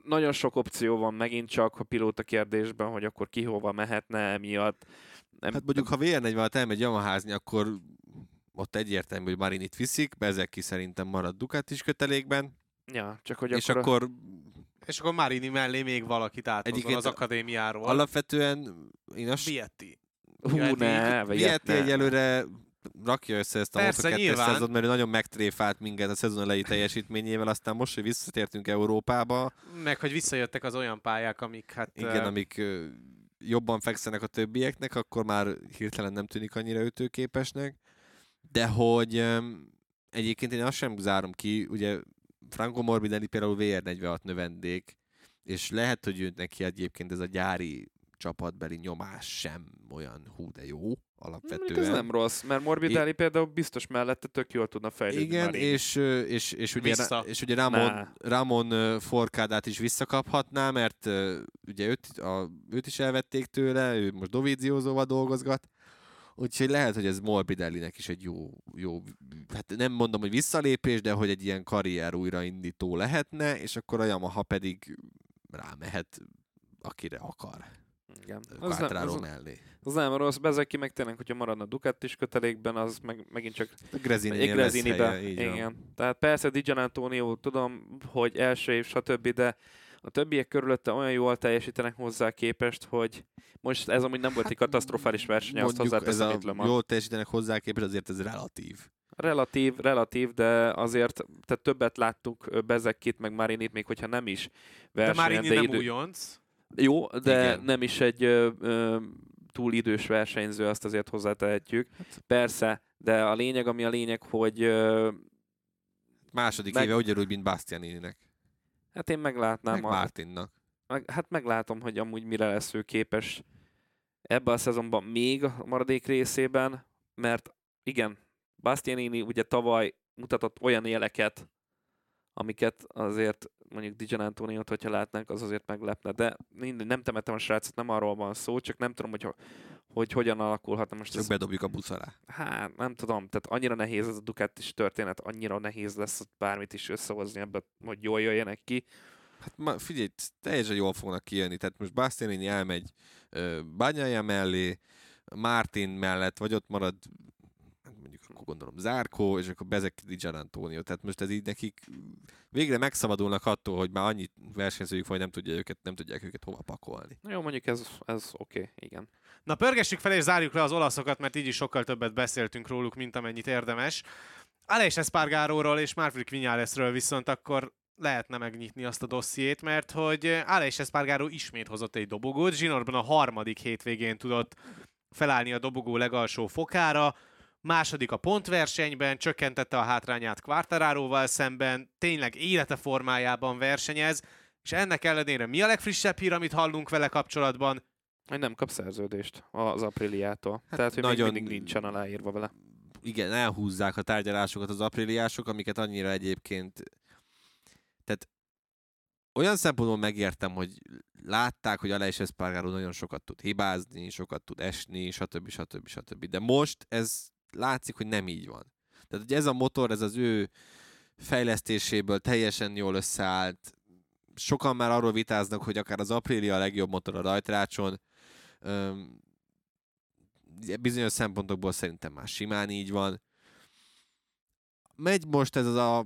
nagyon sok opció van megint csak a pilóta kérdésben, hogy akkor ki hova mehetne emiatt. Nem, hát mondjuk, ha VR46 elmegy Yamaházni, akkor ott egyértelmű, hogy Marinit viszik, ki szerintem marad Ducatis kötelékben. Ja, csak hogy és akkor... akkor és akkor Marini mellé még valakit áthozzon az akadémiáról. Alapvetően én azt... Vietti. Hú, ne, Vietti egyelőre rakja össze ezt a Persze, Moto 2 szezon, mert ő nagyon megtréfált minket a szezon elejé teljesítményével, aztán most, hogy visszatértünk Európába. Meg, hogy visszajöttek az olyan pályák, amik hát... Igen, amik jobban fekszenek a többieknek, akkor már hirtelen nem tűnik annyira ütőképesnek. De hogy egyébként én azt sem zárom ki, ugye Franco Morbidelli például VR46 növendék, és lehet, hogy ő neki egyébként ez a gyári csapatbeli nyomás sem olyan hú de jó alapvetően. ez nem rossz, mert Morbidelli I... például biztos mellette tök jól tudna fejlődni. Igen, és, és, és, ugye, és ugye Ramon, Ramon Forkádát is visszakaphatná, mert ugye őt, a, őt is elvették tőle, ő most Doviziózóval dolgozgat, Úgyhogy lehet, hogy ez Morbidellinek is egy jó, jó, hát nem mondom, hogy visszalépés, de hogy egy ilyen karrier újraindító lehetne, és akkor a Yamaha pedig rámehet, akire akar. Igen. Az nem, az, mellé. Az nem rossz, Bezeki meg tényleg, hogyha maradna Ducatis kötelékben, az meg, megint csak Grezini-be. Igen. Van. Tehát persze Dijan Antonio, tudom, hogy első év, stb., de a többiek körülötte olyan jól teljesítenek hozzá képest, hogy most ez amúgy nem volt egy hát, katasztrofális verseny, azt hozzáteszem, ez a jól teljesítenek hozzá képest, azért ez relatív. Relatív, relatív, de azért tehát többet láttuk Bezekit, meg Marinit, még hogyha nem is versenyen. De Marini de nem idő... újonc. Jó, de Igen. nem is egy ö, ö, túl idős versenyző, azt azért hozzátehetjük. Hát. Persze, de a lényeg, ami a lényeg, hogy ö, második meg... éve ugyanúgy, mint Bastianininek. Hát én meglátnám. Meg a... Martinnak. Meg, hát meglátom, hogy amúgy mire lesz ő képes ebben a szezonban még a maradék részében, mert igen, Bastianini ugye tavaly mutatott olyan éleket, amiket azért mondjuk Dijan Antoniot, hogyha látnánk, az azért meglepne. De nem temetem a srácot, nem arról van szó, csak nem tudom, hogy, hogy hogyan alakulhatna most. Csak ez... bedobjuk a busz alá. Hát, nem tudom, tehát annyira nehéz ez a Ducatis történet, annyira nehéz lesz bármit is összehozni ebbe, hogy jól jöjjenek ki. Hát ma, figyelj, teljesen jól fognak kijönni, tehát most Bastianini elmegy uh, mellé, Martin mellett, vagy ott marad akkor gondolom Zárkó, és akkor Bezek Di Antonio. Tehát most ez így nekik végre megszabadulnak attól, hogy már annyi versenyzőjük hogy nem, tudja őket, nem tudják őket hova pakolni. Na jó, mondjuk ez, ez oké, okay, igen. Na pörgessük fel és zárjuk le az olaszokat, mert így is sokkal többet beszéltünk róluk, mint amennyit érdemes. Aleix Espargaróról és Marfrik Vinyálesről viszont akkor lehetne megnyitni azt a dossziét, mert hogy Aleix Espargaró ismét hozott egy dobogót. Zsinorban a harmadik hétvégén tudott felállni a dobogó legalsó fokára, második a pontversenyben, csökkentette a hátrányát Quartararóval szemben, tényleg élete formájában versenyez, és ennek ellenére mi a legfrissebb hír, amit hallunk vele kapcsolatban? Hogy nem kap szerződést az apríliától. Hát Tehát, hogy nagyon... még mindig nincsen aláírva vele. Igen, elhúzzák a tárgyalásokat az apríliások, amiket annyira egyébként... Tehát olyan szempontból megértem, hogy látták, hogy Aleix Espargaró nagyon sokat tud hibázni, sokat tud esni, stb. stb. stb. De most ez látszik, hogy nem így van. Tehát, hogy ez a motor, ez az ő fejlesztéséből teljesen jól összeállt, sokan már arról vitáznak, hogy akár az Aprilia a legjobb motor a rajtrácson. Bizonyos szempontokból szerintem már simán így van. Megy most ez az a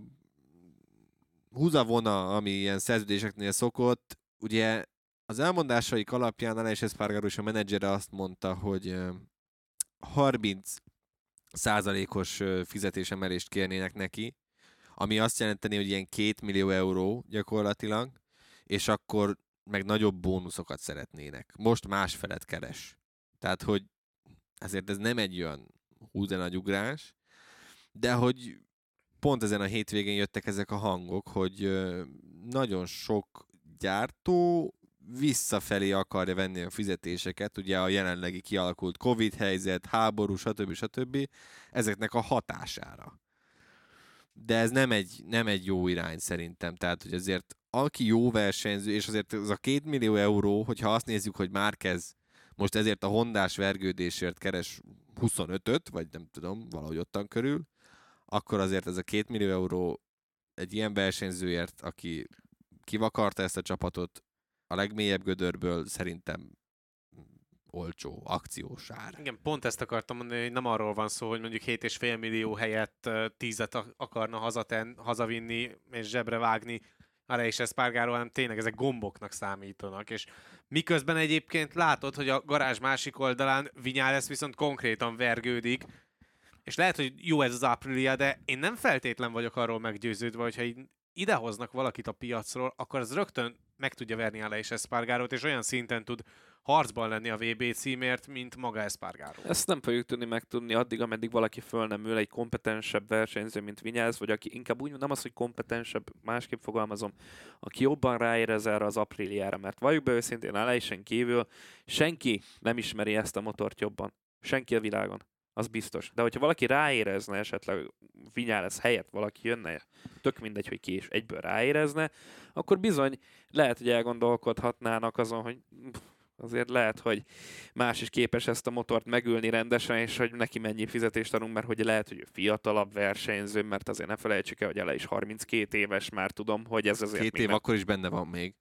húzavona, ami ilyen szerződéseknél szokott. Ugye az elmondásaik alapján Aleix Espargaro és a menedzsere azt mondta, hogy 30 százalékos fizetésemelést kérnének neki, ami azt jelenteni, hogy ilyen 2 millió euró gyakorlatilag, és akkor meg nagyobb bónuszokat szeretnének. Most más felet keres. Tehát, hogy ezért ez nem egy olyan húzen nagy ugrás, de hogy pont ezen a hétvégén jöttek ezek a hangok, hogy nagyon sok gyártó visszafelé akarja venni a fizetéseket, ugye a jelenlegi kialakult Covid helyzet, háború, stb. stb. ezeknek a hatására. De ez nem egy, nem egy jó irány szerintem, tehát hogy azért aki jó versenyző, és azért az a két millió euró, hogyha azt nézzük, hogy már kezd most ezért a hondás vergődésért keres 25-öt, vagy nem tudom, valahogy ottan körül, akkor azért ez a két millió euró egy ilyen versenyzőért, aki kivakarta ezt a csapatot a legmélyebb gödörből, szerintem olcsó, akciós. Igen, pont ezt akartam mondani, hogy nem arról van szó, hogy mondjuk 7,5 millió helyett tízet akarna hazaten, hazavinni és zsebre vágni Ale és Espargaro, hanem tényleg ezek gomboknak számítanak, és miközben egyébként látod, hogy a garázs másik oldalán Vinyales viszont konkrétan vergődik, és lehet, hogy jó ez az Aprilia, de én nem feltétlen vagyok arról meggyőződve, hogyha így idehoznak valakit a piacról, akkor az rögtön meg tudja verni Ale és Espargarót, és olyan szinten tud harcban lenni a VB címért, mint maga Espargaró. Ezt nem fogjuk tudni megtudni addig, ameddig valaki föl nem ül egy kompetensebb versenyző, mint Vinyáz, vagy aki inkább úgy nem az, hogy kompetensebb, másképp fogalmazom, aki jobban ráérez erre az apríliára, mert valljuk be őszintén, Alejsen kívül senki nem ismeri ezt a motort jobban. Senki a világon. Az biztos. De hogyha valaki ráérezne esetleg Vinyales helyett valaki jönne, tök mindegy, hogy ki és egyből ráérezne, akkor bizony lehet, hogy elgondolkodhatnának azon, hogy azért lehet, hogy más is képes ezt a motort megülni rendesen, és hogy neki mennyi fizetést adunk, mert hogy lehet, hogy fiatalabb versenyző, mert azért ne felejtsük el, hogy ele is 32 éves, már tudom, hogy ez azért... Két év nem... akkor is benne van még.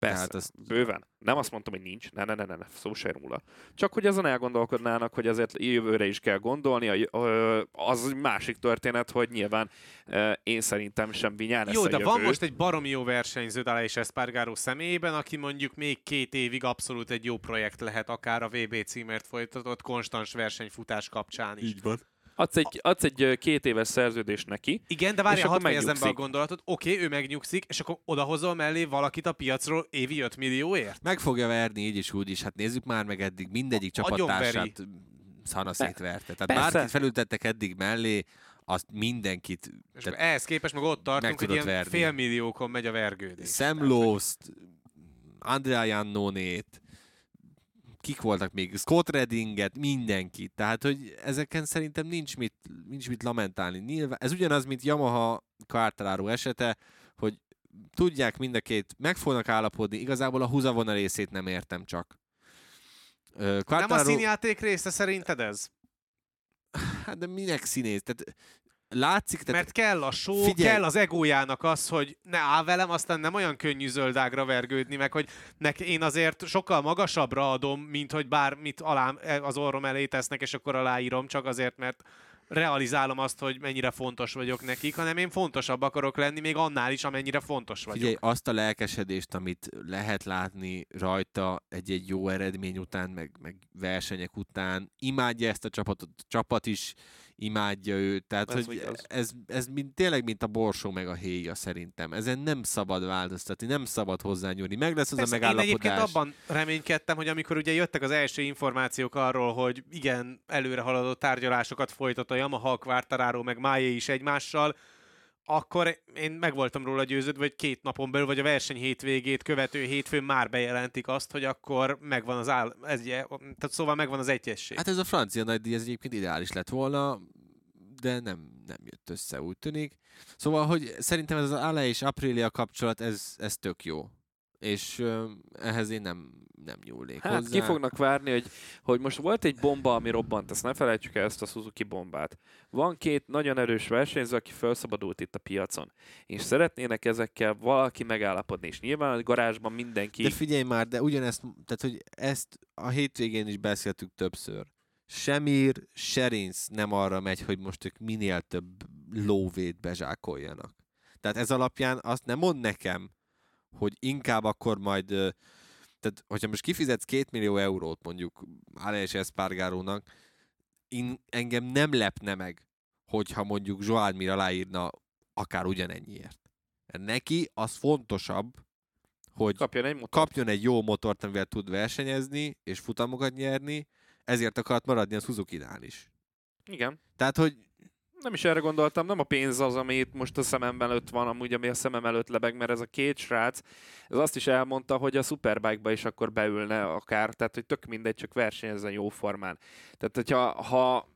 Persze, Tehát az... bőven. Nem azt mondtam, hogy nincs, ne, ne, ne, ne, ne szó se róla. Csak hogy azon elgondolkodnának, hogy azért jövőre is kell gondolni, az másik történet, hogy nyilván én szerintem sem Vinyán Jó, de jövő. van most egy baromi jó versenyző Dala és Espargaro személyében, aki mondjuk még két évig abszolút egy jó projekt lehet, akár a VB címért folytatott konstans versenyfutás kapcsán is. Így van. Adsz egy, adsz egy két éves szerződést neki. Igen, de várjál, hadd fejezem be a gondolatot. Oké, okay, ő megnyugszik, és akkor odahozol mellé valakit a piacról évi 5 millióért? Meg fogja verni így is, úgy is. Hát nézzük már meg eddig mindegyik csapattársát szana szétverte. Tehát Persze. bárkit felültettek eddig mellé, azt mindenkit... És ehhez képest meg ott tartunk, hogy ilyen verni. fél milliókon megy a vergődés. Szemlószt, Andrea Jannonét, kik voltak még, Scott Reddinget, mindenkit. Tehát, hogy ezeken szerintem nincs mit, nincs mit lamentálni. Nyilván, ez ugyanaz, mint Yamaha Quartararo esete, hogy tudják mind a két, meg fognak állapodni, igazából a húzavona részét nem értem csak. Quartararo... Nem a színjáték része szerinted ez? Hát de minek színész? Tehát látszik... Tehát... Mert kell a show, Figyelj. kell az egójának az, hogy ne áll velem, aztán nem olyan könnyű zöldágra vergődni, meg hogy nek én azért sokkal magasabbra adom, mint hogy bármit alám e, az orrom elé tesznek, és akkor aláírom, csak azért, mert realizálom azt, hogy mennyire fontos vagyok nekik, hanem én fontosabb akarok lenni, még annál is, amennyire fontos vagyok. Figyelj, azt a lelkesedést, amit lehet látni rajta egy-egy jó eredmény után, meg, meg versenyek után, imádja ezt a csapatot, a csapat is imádja őt, tehát ez hogy ez, ez mint, tényleg mint a borsó meg a héja szerintem. Ezen nem szabad változtatni, nem szabad hozzányúlni. Meg lesz az Persze, a megállapodás. Én egyébként abban reménykedtem, hogy amikor ugye jöttek az első információk arról, hogy igen, előre haladó tárgyalásokat folytat a Yamaha, Quartararo, meg Májé is egymással, akkor én meg voltam róla győződve, hogy két napon belül, vagy a verseny hétvégét követő hétfőn már bejelentik azt, hogy akkor megvan az áll, ez, tehát szóval megvan az egyesség. Hát ez a francia nagydíj, ez egyébként ideális lett volna, de nem, nem jött össze, úgy tűnik. Szóval, hogy szerintem ez az Ale és Aprilia kapcsolat, ez, ez tök jó. És ehhez én nem, nem nyúlnék Hát hozzá. ki fognak várni, hogy, hogy most volt egy bomba, ami robbant, ezt ne felejtsük el ezt a Suzuki bombát. Van két nagyon erős versenyző, aki felszabadult itt a piacon, és szeretnének ezekkel valaki megállapodni, és nyilván a garázsban mindenki... De figyelj már, de ugyanezt, tehát hogy ezt a hétvégén is beszéltük többször. Semir, Serinc nem arra megy, hogy most ők minél több lóvét bezsákoljanak. Tehát ez alapján azt nem mond nekem, hogy inkább akkor majd, tehát hogyha most kifizetsz két millió eurót mondjuk Alex Espargarónak, én, engem nem lepne meg, hogyha mondjuk Joan Mir aláírna akár ugyanennyiért. Neki az fontosabb, hogy Kapjon egy motor. kapjon egy jó motort, amivel tud versenyezni, és futamokat nyerni, ezért akart maradni a Suzuki-nál is. Igen. Tehát, hogy Nem is erre gondoltam, nem a pénz az, ami itt most a szemem előtt van, amúgy, ami a szemem előtt lebeg, mert ez a két srác, ez azt is elmondta, hogy a Superbike-ba is akkor beülne akár, tehát hogy tök mindegy, csak versenyezzen jó formán. Tehát, hogyha ha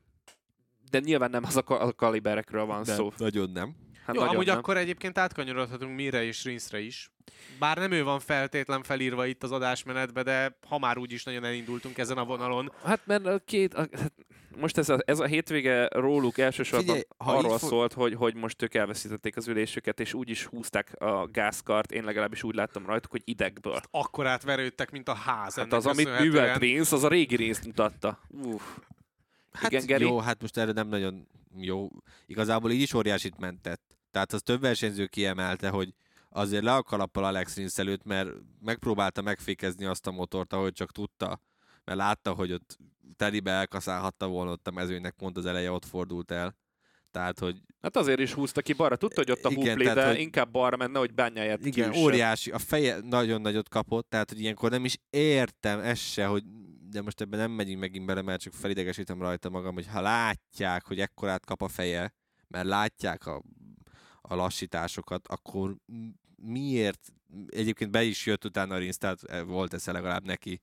de nyilván nem az a, a kaliberekről van de szó. nagyon nem. Hát Jó, nagyon amúgy nem. akkor egyébként átkanyarodhatunk Mire és Rinszre is. Bár nem ő van feltétlen felírva itt az adásmenetbe, de ha már úgyis nagyon elindultunk ezen a vonalon. Hát mert a két, a, hát most ez a, ez a hétvége róluk elsősorban Figyelj, ha arról fog- szólt, hogy, hogy most ők elveszítették az ülésüket, és úgy is húzták a gázkart, én legalábbis úgy láttam rajtuk, hogy idegből. Akkor átverődtek, mint a ház. Hát az, amit művelt Rénsz, az a régi részt mutatta. Uff. Hát Igen, Geri? jó, hát most erre nem nagyon jó. Igazából így is óriásit mentett. Tehát az több versenyző kiemelte, hogy azért le a kalappal Alex Rins előtt, mert megpróbálta megfékezni azt a motort, ahogy csak tudta. Mert látta, hogy ott telibe elkaszálhatta volna ott a mezőnynek, pont az eleje ott fordult el. Tehát, hogy Hát azért is húzta ki balra. Tudta, hogy ott a Igen, húplé, tehát, de hogy- inkább balra menne, hogy bányáját Igen, kiüsse. óriási, a feje nagyon nagyot kapott, tehát hogy ilyenkor nem is értem ezt se, hogy de most ebben nem megyünk megint bele, mert csak felidegesítem rajta magam, hogy ha látják, hogy ekkorát kap a feje, mert látják a, a lassításokat, akkor miért, egyébként be is jött utána a Rinsz, tehát eh, volt ez legalább neki,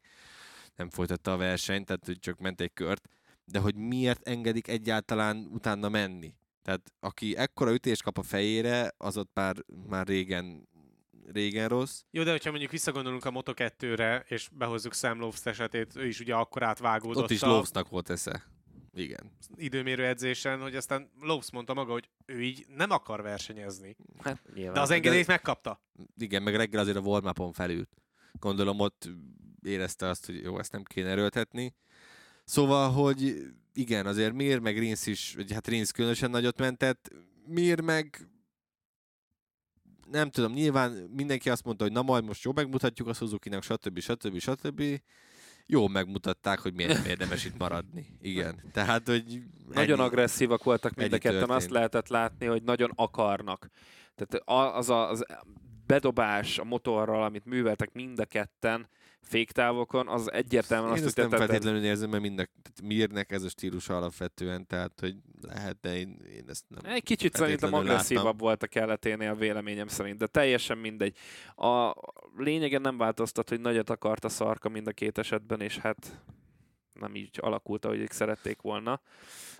nem folytatta a versenyt, tehát hogy csak ment egy kört, de hogy miért engedik egyáltalán utána menni? Tehát aki ekkora ütést kap a fejére, az ott már, már régen, régen rossz. Jó, de hogyha mondjuk visszagondolunk a Moto2-re, és behozzuk Sam Lowe's esetét, ő is ugye akkor átvágódott Ott is a Lovesnak volt esze. Igen. időmérő edzésen, hogy aztán Lowe's mondta maga, hogy ő így nem akar versenyezni. Hát, nyilván. De az engedélyt megkapta. Igen, meg reggel azért a warm felült. Gondolom ott érezte azt, hogy jó, ezt nem kéne erőltetni. Szóval, hogy igen, azért Mir meg Rinsz is, vagy hát Rinsz különösen nagyot mentett, Mir meg nem tudom, nyilván mindenki azt mondta, hogy na majd most jó megmutatjuk a Suzuki-nak, stb. stb. stb. Jó megmutatták, hogy miért érdemes itt maradni. Igen. Tehát, hogy Nagyon ennyi. agresszívak voltak mind a ketten, azt lehetett látni, hogy nagyon akarnak. Tehát az a, az bedobás a motorral, amit műveltek mind a ketten féktávokon, az egyértelműen Én azt ezt nem feltétlenül érzem, mert mind a, Mirnek ez a stílusa alapvetően, tehát hogy lehet, de én, én ezt nem. Egy kicsit szerintem agresszívabb láttam. volt a keleténél véleményem szerint, de teljesen mindegy. A lényegen nem változtat, hogy nagyot akart a szarka mind a két esetben, és hát nem így alakult, ahogy ők szerették volna.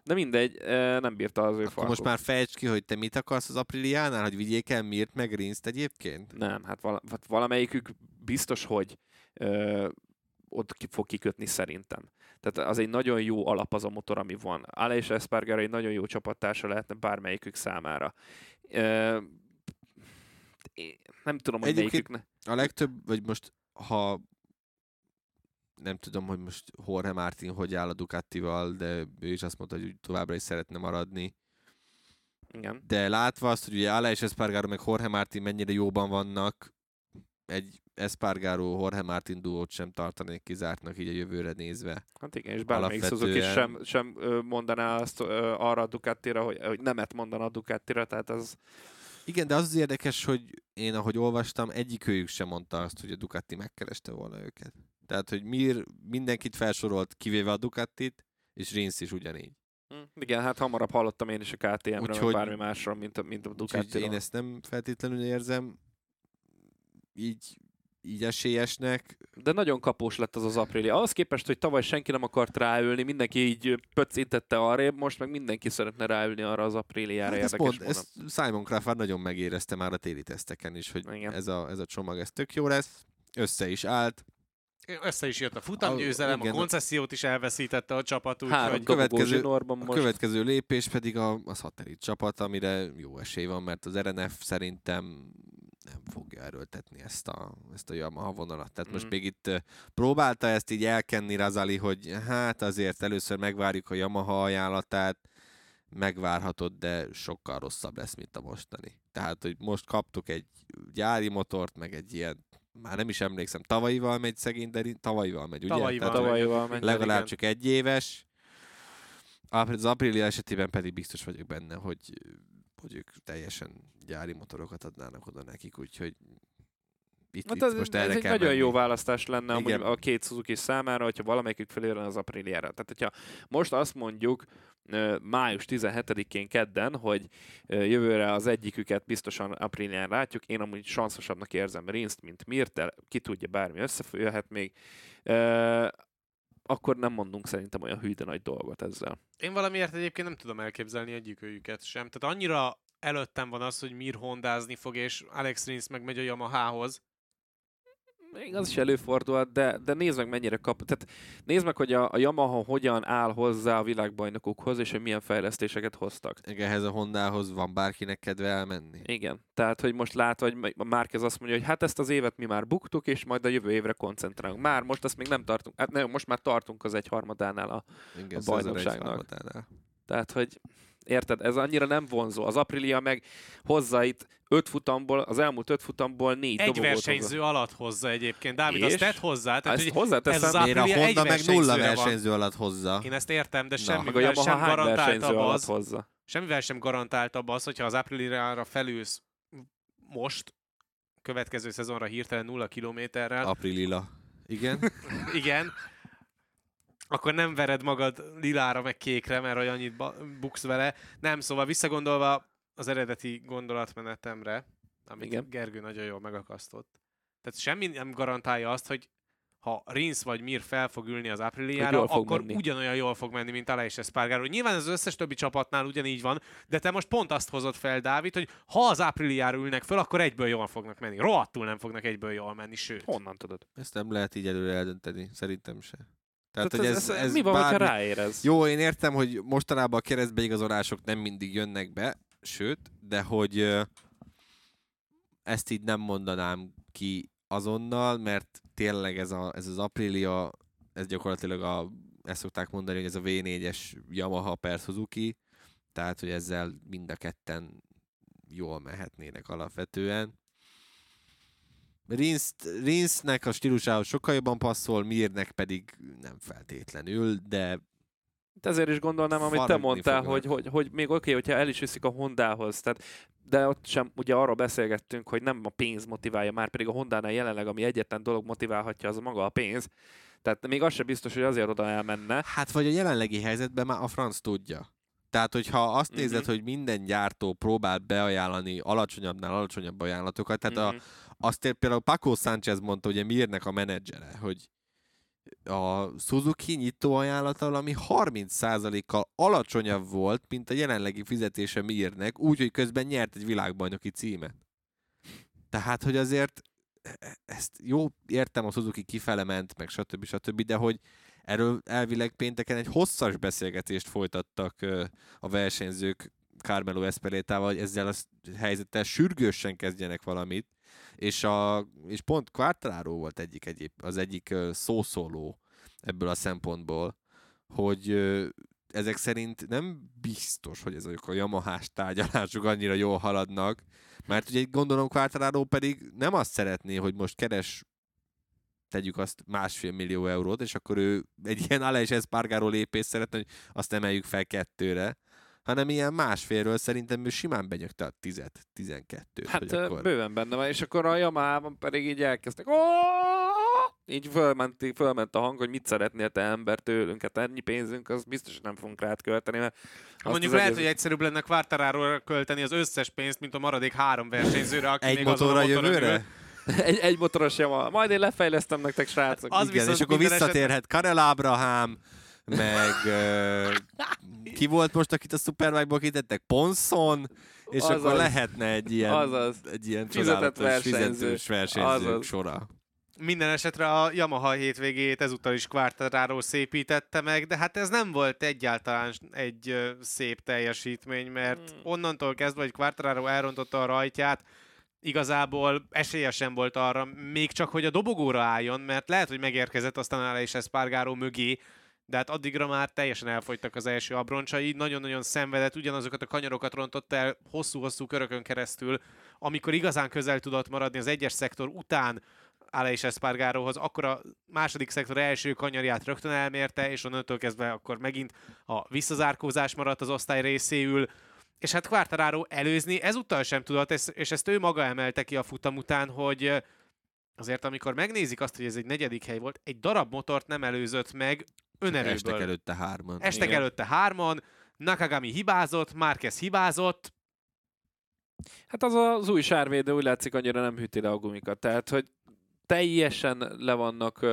De mindegy, nem bírta az ő Akkor most már fejtsd ki, hogy te mit akarsz az Apriliánál, hogy vigyék el Mirt meg Rinszt egyébként? Nem, hát, vala, hát valamelyikük biztos, hogy ö, ott ki fog kikötni szerintem. Tehát az egy nagyon jó alap az a motor, ami van. Ale és Espargaro egy nagyon jó csapattársa lehetne bármelyikük számára. Ö, nem tudom, hogy Egyébként- melyikük... Ne... A legtöbb, vagy most, ha nem tudom, hogy most Jorge Martin hogy áll a Ducatival, de ő is azt mondta, hogy továbbra is szeretne maradni. Igen. De látva azt, hogy ugye Ale és Espargaro meg Jorge Martin mennyire jóban vannak, egy Espargaro Jorge Martin duót sem tartanék kizártnak így a jövőre nézve. Hát igen, és bármelyik Suzuki sem, sem mondaná azt arra a Ducatira, hogy, hogy nemet mondana a Ducatira, tehát az Igen, de az az érdekes, hogy én ahogy olvastam, egyik őjük sem mondta azt, hogy a Ducati megkereste volna őket. Tehát, hogy Mir mindenkit felsorolt, kivéve a Ducatit, és Rins is ugyanígy. Hm, igen, hát hamarabb hallottam én is a KTM-ről, Úgyhogy- bármi másról, mint a, mint a Ducatiról. én ezt nem feltétlenül érzem így, így esélyesnek. De nagyon kapós lett az az Aprilia. Ahhoz képest, hogy tavaly senki nem akart ráülni, mindenki így pöccintette arrébb, most meg mindenki szeretne ráülni arra az Apriliára. Hát érdekes mond, ezt Simon Crawford nagyon megérezte már a téli teszteken is, hogy Igen. ez a, ez a csomag, ez tök jó lesz. össze is állt. Össze is jött a futamgyőzelem, a, igen. koncesziót is elveszítette a csapat, úgyhogy következő- A most. következő lépés pedig a, a szatellit csapat, amire jó esély van, mert az RNF szerintem nem fogja erőltetni ezt a, ezt a Yamaha vonalat. Tehát most Mm. még itt próbálta ezt így elkenni Razali, hogy hát azért először megvárjuk a Yamaha ajánlatát, megvárhatod, de sokkal rosszabb lesz, mint a mostani. Tehát, hogy most kaptuk egy gyári motort, meg egy ilyen, már nem is emlékszem, tavalyival megy szegény, de ri- tavalyival megy, ugye? Tavalyival Tehát, Tavalyival megy. legalább igen. csak egy éves. Az Aprilia esetében pedig biztos vagyok benne, hogy, hogy ők teljesen gyári motorokat adnának oda nekik, úgyhogy itt, Hát itt ez, most ez erre egy kell nagyon menni. jó választás lenne amúgy a két Suzuki számára, hogyha valamelyikük felérne az Apriliára. Tehát, hogyha most azt mondjuk május 17-én kedden, hogy jövőre az egyiküket biztosan Aprilián látjuk, én amúgy sanszosabbnak érzem Rinszt, mint Mirtel, ki tudja, bármi összejöhet még, akkor nem mondunk szerintem olyan hű de nagy dolgot ezzel. Én valamiért egyébként nem tudom elképzelni egyikőjüket sem. Tehát annyira előttem van az, hogy Mir hondázni fog, és Alex Rins meg megy a Yamahához. Még az is előfordulhat, de, de nézd meg mennyire kap. Tehát nézd meg, hogy a, a Yamaha hogyan áll hozzá a világbajnokokhoz, és hogy milyen fejlesztéseket hoztak. Igen, Ehhez a Hondához van bárkinek kedve elmenni. Igen. Tehát, hogy most látva, hogy a Márquez azt mondja, hogy hát ezt az évet mi már buktuk, és majd a jövő évre koncentrálunk. Már most azt még nem tartunk, hát nem, most már tartunk az egyharmadánál. A, Igen, A egy bajnokságnak. harmadánál. tehát, hogy érted, ez annyira nem vonzó. Az Aprilia meg hozza itt öt futamból, az elmúlt öt futamból négy Egy versenyző alatt hozza egyébként. Dávid, És? azt tett hozzá. Tehát, Ezt hozzáteszem, ez az Miért a Honda meg nulla versenyzőre van. versenyző alatt hozza? Én ezt értem, de Na. meg a sem versenyző garantáltabb alatt az, hozza. semmivel sem garantáltabb az, hogyha az Apriliára felülsz most, következő szezonra hirtelen nulla kilométerrel, Aprilila. Igen. igen, akkor nem vered magad lilára meg kékre, mert hogy annyit buksz vele. Nem, szóval visszagondolva az eredeti gondolatmenetemre, amit Igen. Gergő nagyon jól megakasztott. Tehát semmi nem garantálja azt, hogy ha Rins vagy Mir fel fog ülni az fog akkor menni. ugyanolyan jól fog menni, mint Aleix Espargaro. Nyilván az összes többi csapatnál ugyanígy van, de te most pont azt hozott fel, Dávid, hogy ha az Apriliára ülnek föl, akkor egyből jól fognak menni. Rohadtul nem fognak egyből jól menni, sőt. Honnan tudod? Ezt nem lehet így előre eldönteni, szerintem se. Tehát, Tehát hogy ez, ez, mi van, bármi... hogyha ráérez? Jó, én értem, hogy mostanában a keresztbeigazolások nem mindig jönnek be, sőt, de hogy ezt így nem mondanám ki azonnal, mert tényleg ez, a, ez az Aprilia, ez gyakorlatilag a, ezt szokták mondani, hogy ez a V4-es Yamaha per Suzuki, tehát, hogy ezzel mind a ketten jól mehetnének alapvetően. Rinsz- Rinsznek a stílusához sokkal jobban passzol, Mirnek pedig nem feltétlenül, de De ezért is gondolnám, amit te mondtál, fognak. hogy, hogy, hogy még oké, okay, hogyha el is viszik a Hondához, tehát, de ott sem ugye arról beszélgettünk, hogy nem a pénz motiválja, már pedig a Hondánál jelenleg, ami egyetlen dolog motiválhatja, az maga a pénz. Tehát még az sem biztos, hogy azért oda elmenne. Hát vagy a jelenlegi helyzetben már a franc tudja. Tehát, hogyha azt Mhm. nézed, hogy minden gyártó próbál beajánlani alacsonyabbnál alacsonyabb ajánlatokat, tehát a, Mhm. azt például Paco Sánchez mondta, ugye Mirnek a menedzsere, hogy a Suzuki nyitó ajánlata valami 30%-kal alacsonyabb volt, mint a jelenlegi fizetése Mirnek, úgyhogy közben nyert egy világbajnoki címet. Tehát, hogy azért e- ezt jó, értem, a Suzuki kifele ment, meg stb. stb., de hogy erről elvileg pénteken egy hosszas beszélgetést folytattak a versenyzők Carmelo Esperétával, hogy ezzel a helyzettel sürgősen kezdjenek valamit, és, a, és pont Quartararo volt egyik egyéb, az egyik szószóló ebből a szempontból, hogy ezek szerint nem biztos, hogy ezek a Yamahás tárgyalások annyira jól haladnak, mert ugye gondolom Quartararo pedig nem azt szeretné, hogy most keres tegyük azt másfél millió eurót, és akkor ő egy ilyen Aleix Espargaró lépést szeretne, hogy azt emeljük fel kettőre, hanem ilyen másfélről szerintem ő simán benyögte a 10 12 Hát akkor... bőven benne van, és akkor a Yamaha-ban pedig így elkezdtek. Így fölment, fölment a hang, hogy mit szeretnél te ember tőlünk, hát ennyi pénzünk, az biztos, hogy nem fogunk rád költeni, mert Mondjuk lehet, egész- hogy egyszerűbb lenne Quartararo költeni az összes pénzt, mint a maradék három versenyzőre, aki Egy még motorra motoron ül. egy, egy motoros Yamaha. Majd én lefejlesztem nektek, srácok. Az Igen, és akkor visszatérhet Karel Ábrahám, meg uh, ki volt most, akit a Superbike-ból kitettek? Ponson, és Azaz. akkor lehetne egy ilyen, Azaz. egy ilyen Fizetett csodálatos versenyző. fizetős versenyzők Azaz. sora. Minden esetre a Yamaha hétvégét ezúttal is Quartararo szépítette meg, de hát ez nem volt egyáltalán egy szép teljesítmény, mert Hmm. onnantól kezdve, hogy Quartararo elrontotta a rajtját, igazából esélye sem volt arra, még csak, hogy a dobogóra álljon, mert lehet, hogy megérkezett aztán el is Espargaró mögé, de hát addigra már teljesen elfogytak az első abroncsai, nagyon-nagyon szenvedett, ugyanazokat a kanyarokat rontott el hosszú-hosszú körökön keresztül, amikor igazán közel tudott maradni az egyes szektor után Aleix Espargaróhoz, akkor a második szektor első kanyarját rögtön elmérte, és onnantól kezdve akkor megint a visszazárkózás maradt az osztály részéül, és hát Quartararo előzni ezúttal sem tudott, és- ezt ő maga emelte ki a futam után, hogy azért amikor megnézik azt, hogy ez egy negyedik hely volt, egy darab motort nem előzött meg önerőből. Estek előtte hárman. Estek Igen. előtte hárman, Nakagami hibázott, Márquez hibázott, Hát az az új sárvédő úgy látszik annyira nem hűti le a gumikat. Tehát, hogy teljesen le vannak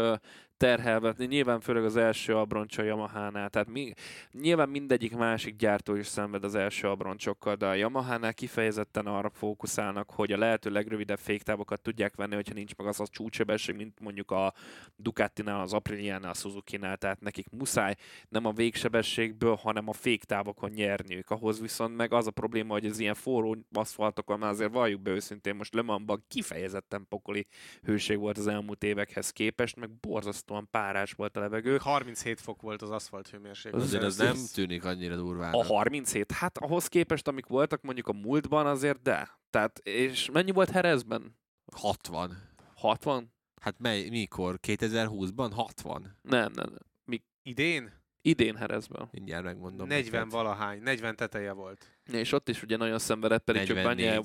terhelve, nyilván főleg az első abroncs a Yamaha-nál. Tehát mi, nyilván mindegyik másik gyártó is szenved az első abroncsokkal, de a Yamaha-nál kifejezetten arra fókuszálnak, hogy a lehető legrövidebb féktávokat tudják venni, hogyha nincs meg az a csúcssebesség, mint mondjuk a Ducatinál, az Apriliánál, a Suzuki-nál, tehát nekik muszáj nem a végsebességből, hanem a féktávokon nyerniük. Ahhoz viszont meg az a probléma, hogy az ilyen forró aszfaltokon már azért valljuk be őszintén, most Le Mansban kifejezetten pokoli hőség volt az elmúlt évekhez képest, meg borzasztóan párás volt a levegő. 37 fok volt az aszfalt hőmérséklet. Azért az Ez- nem tűnik annyira durván. A 37? Hát ahhoz képest, amik voltak mondjuk a múltban azért, de. Tehát, és mennyi volt Herezben? 60. 60? Hát mely, mikor? 2020-ban? 60. Nem, nem, nem. Idén? Idén Herezben. Mindjárt megmondom. 40 neked. valahány, 40 teteje volt. És ott is ugye nagyon szenvedett, pedig csak Banyája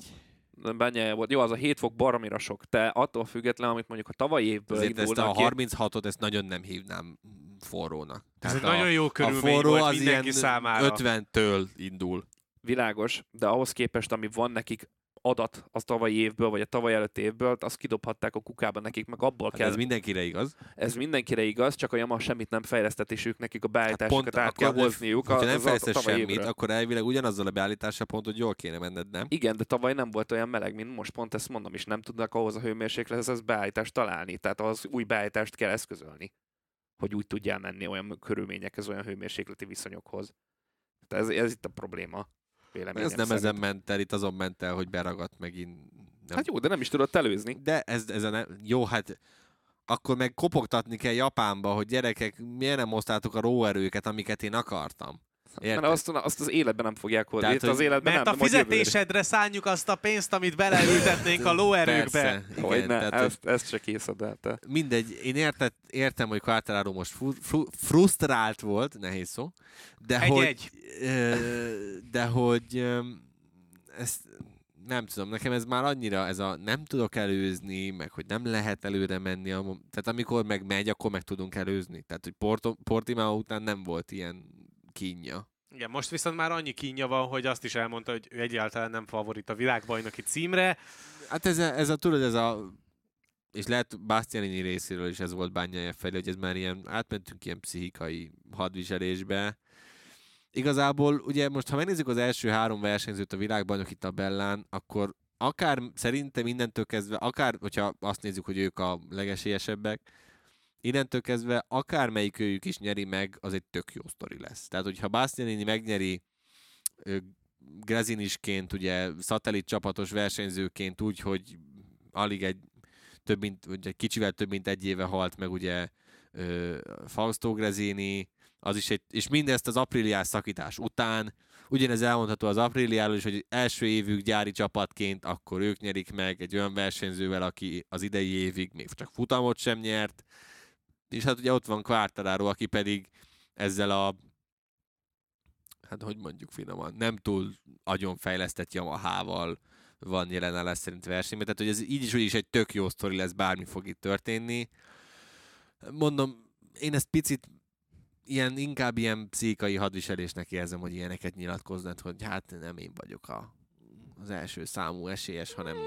44. Bányája volt. Jó, az a 7 fok baromira sok. Te attól független, amit mondjuk a tavalyi évből Azért ezt a ki, 36-ot ezt nagyon nem hívnám forrónak. Ez egy a, nagyon jó a körülmény forró volt az mindenki ilyen számára. 50-től indul. világos, de ahhoz képest, ami van nekik adat az tavalyi évből, vagy a tavaly előtti évből, azt kidobhatták a kukába nekik, meg abból Hát kell. ez mindenkire igaz. ez mindenkire igaz, csak a Yamaha semmit nem fejlesztett, és ők nekik a beállításokat át Hát akkor kell hozniuk. Ha nem tavalyi semmit, évre. akkor elvileg ugyanazzal a beállítással pont, hogy jól kéne menned, nem? Igen, de tavaly nem volt olyan meleg, mint most, pont ezt mondom, és nem tudnak ahhoz a hőmérséklethez az beállítást találni. Tehát az új beállítást kell eszközölni, hogy úgy tudjál menni olyan körülményekhez, olyan hőmérsékleti viszonyokhoz. Tehát ez, ez itt a probléma. Véleményem Ez nem szerint. ezen ment el, itt azon ment el, hogy beragadt megint. Nem. Hát jó, de nem is tudott előzni. De ez, ez a ne... jó, hát akkor meg kopogtatni kell Japánba, hogy gyerekek, miért nem hoztátok a róerőket, amiket én akartam. Érted? Mert azt, azt az életben nem fogják hozni. Tehát, az hogy- életben Mert nem, a fizetésedre szálljuk azt a pénzt, amit beleültetnénk a lóerőkbe. Hogy ne, tehát, hogy ezt, ezt se készed el te. mindegy, én érted, értem, hogy Quartararo most fru, fru, frusztrált volt, nehéz szó, de hogy, Egy-egy. ö, de hogy ezt nem tudom, nekem ez már annyira, ez a nem tudok előzni, meg hogy nem lehet előre menni, tehát amikor meg megy, akkor meg tudunk előzni. Tehát, hogy Porto, Portimao után nem volt ilyen kínja. Igen, most viszont már annyi kínja van, hogy azt is elmondta, hogy ő egyáltalán nem favorit a világbajnoki címre. Hát ez a, ez a tudod, ez a és lehet Bastianini részéről is ez volt bányája felé, hogy ez már ilyen, átmentünk ilyen pszichikai hadviselésbe. Igazából ugye most, ha megnézzük az első három versenyzőt a világbajnoki tabellán, akkor akár szerintem innentől kezdve, akár, hogyha azt nézzük, hogy ők a legesélyesebbek, innentől kezdve akármelyik őjük is nyeri meg, az egy tök jó sztori lesz. Tehát, hogyha Bastianini megnyeri ö, Grezinisként, ugye szatellit csapatos versenyzőként úgy, hogy alig egy több mint, ugye kicsivel több mint egy éve halt meg ugye Fausto Grezini, az is egy, és mindezt az apríliás szakítás után, ugyanez elmondható az apríliáról is, hogy első évük gyári csapatként, akkor ők nyerik meg egy olyan versenyzővel, aki az idei évig még csak futamot sem nyert, és hát ugye ott van Quartararo, aki pedig ezzel a hát hogy mondjuk finoman, nem túl agyon fejlesztett Yamaha-val van jelen állás szerint versenyben, tehát hogy ez így is, úgy is egy tök jó sztori lesz, bármi fog itt történni. Mondom, én ezt picit ilyen, inkább ilyen pszichikai hadviselésnek érzem, hogy ilyeneket nyilatkoznod, hogy hát nem én vagyok a, az első számú esélyes, hanem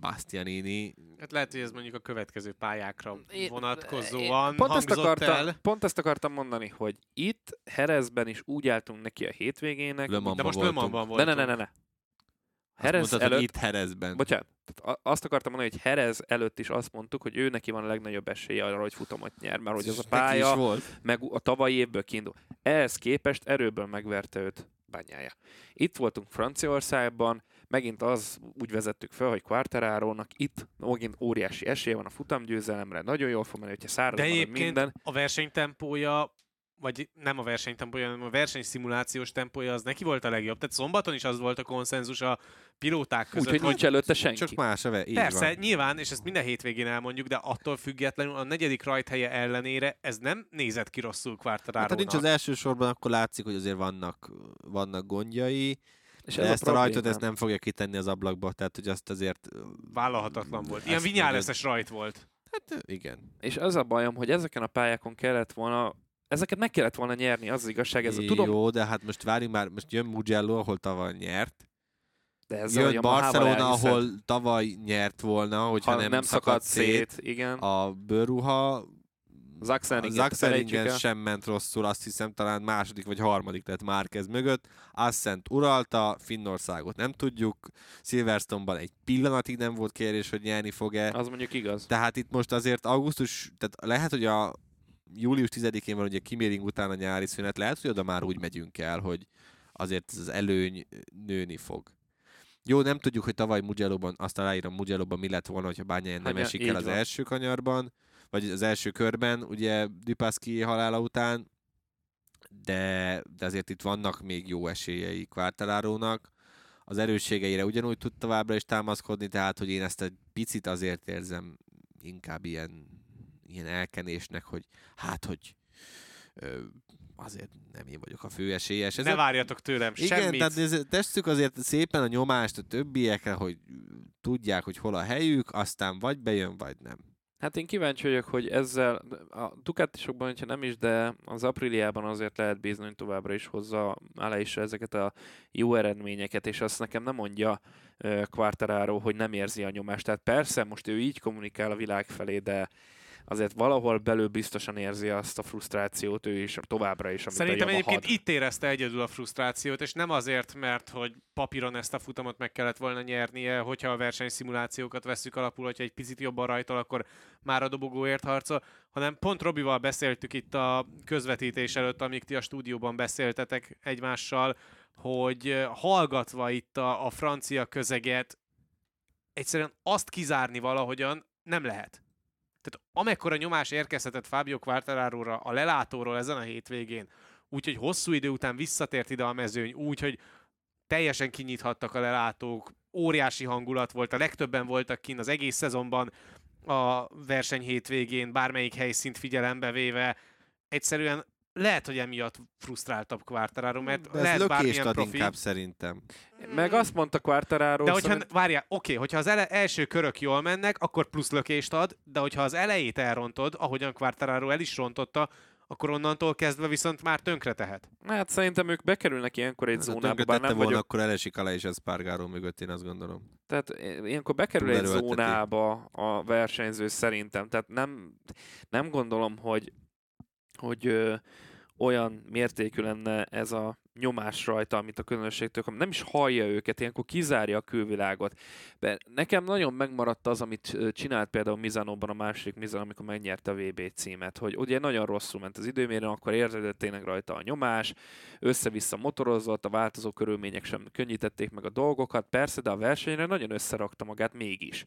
Bastianini. Hát lehet, hogy ez mondjuk a következő pályákra Én- vonatkozóan pont ezt, akartam, el. pont ezt akartam mondani, hogy itt Herezben is úgy álltunk neki a hétvégének. Le De most voltunk. Lömanban ne, voltunk. ne, ne, ne, ne. Azt Herez mondtad, előtt, itt Herezben. bocsánat, Tehát azt akartam mondani, hogy Herez előtt is azt mondtuk, hogy ő neki van a legnagyobb esélye arra, hogy futamot nyer, mert hogy az a pálya, volt. meg a tavalyi évből kiindul. Ehhez képest erőből megverte őt bányája. Itt voltunk Franciaországban, megint az úgy vezettük fel, hogy Quartararónak itt megint óriási esélye van a futamgyőzelemre, nagyon jól fog menni, hogyha száraz De egyébként minden. a versenytempója, vagy nem a versenytempója, hanem a versenyszimulációs tempója az neki volt a legjobb. Tehát szombaton is az volt a konszenzus a pilóták között, Úgyhogy nincs előtte senki. Csak más a így Persze, van. nyilván, és ezt minden hétvégén elmondjuk, de attól függetlenül a negyedik rajthelye ellenére ez nem nézett ki rosszul Hát, ha nincs az első sorban, akkor látszik, hogy azért vannak, vannak gondjai, És de ez ezt a, probléma. rajtot ezt nem fogja kitenni az ablakba, tehát hogy azt azért... Vállalhatatlan volt. Ilyen vinyáleszes rajt volt. Hát igen. És az a bajom, hogy ezeken a pályákon kellett volna, ezeket meg kellett volna nyerni, az az igazság. Ez a, tudom, Jó, de hát most várjunk már, most jön Mugello, ahol tavaly nyert. de a Jön Yamahával Barcelona, elhiszed. ahol tavaly nyert volna, hogyha ha nem, nem szakadt szét. igen. A bőruha, El. sem ment rosszul, azt hiszem talán második vagy harmadik lett Márquez mögött. Assent uralta, Finnországot nem tudjuk. Silverstone-ban egy pillanatig nem volt kérdés, hogy nyerni fog-e. Az mondjuk igaz. Tehát itt most azért augusztus, tehát lehet, hogy a július 10-én van ugye kimérünk után a nyári szünet, lehet, hogy oda már úgy megyünk el, hogy azért ez az előny nőni fog. Jó, nem tudjuk, hogy tavaly Mugello-ban, azt aláírom Mugello-ban mi lett volna, hogyha Bányáján nem Hanya- esik így el az van. első kanyarban, vagy az első körben, ugye Dupaszki halála után, de, de azért itt vannak még jó esélyei Quartararónak. Az erősségeire ugyanúgy tud továbbra is támaszkodni, tehát hogy én ezt egy picit azért érzem inkább ilyen, ilyen elkenésnek, hogy hát, hogy ö, azért nem én vagyok a fő esélyes. Ne várjatok tőlem igen, semmit. tehát ez, tesszük azért szépen a nyomást a többiekre, hogy tudják, hogy hol a helyük, aztán vagy bejön, vagy nem. Hát én kíváncsi vagyok, hogy ezzel a Ducatisokban, hogyha nem is, de az Apriliában azért lehet bízni, hogy továbbra is hozza is ezeket a jó eredményeket, és azt nekem nem mondja Quartararo, hogy nem érzi a nyomást. Tehát persze most ő így kommunikál a világ felé, de azért valahol belül biztosan érzi azt a frusztrációt ő is továbbra is, amit Szerintem a egyébként itt érezte egyedül a frusztrációt, és nem azért, mert hogy papíron ezt a futamot meg kellett volna nyernie, hogyha a versenyszimulációkat vesszük alapul, hogyha egy picit jobban rajtol, akkor már a dobogóért harcol, hanem pont Robival beszéltük itt a közvetítés előtt, amíg ti a stúdióban beszéltetek egymással, hogy hallgatva itt a, a francia közeget, egyszerűen azt kizárni valahogyan nem lehet. Amekkora nyomás érkezhetett Fábio Quartararo-ra a lelátóról ezen a hétvégén, úgyhogy hosszú idő után visszatért ide a mezőny, úgyhogy teljesen kinyithattak a lelátók, óriási hangulat volt, a legtöbben voltak kint az egész szezonban a verseny hétvégén, bármelyik helyszínt figyelembe véve, egyszerűen lehet, hogy emiatt frusztráltabb Quartararo, mert De ez lehet bármilyen ad profi. inkább szerintem. Meg azt mondta Quartararo, De hogyha, szerint- várjál, oké, hogyha az ele- első körök jól mennek, akkor plusz lökést ad, de hogyha az elejét elrontod, ahogyan Quartararo el is rontotta, akkor onnantól kezdve viszont már tönkre tehet. hát szerintem ők bekerülnek ilyenkor egy Hát, zónába, bár nem volna, vagyok akkor elesik alá is ez Párgáró mögött, én azt gondolom. Tehát ilyenkor bekerül egy zónába a versenyző szerintem. Tehát nem, nem gondolom, hogy, hogy ö, olyan mértékű lenne ez a nyomás rajta, amit a közönségtől, kap. nem is hallja őket, ilyenkor kizárja a külvilágot. De nekem nagyon megmaradt az, amit csinált például Mizanóban a második Mizan, amikor megnyerte a VB címet, hogy ugye nagyon rosszul ment az időmérő, akkor érződött tényleg rajta a nyomás, össze-vissza motorozott, a változó körülmények sem könnyítették meg a dolgokat, persze, de a versenyre nagyon összerakta magát mégis.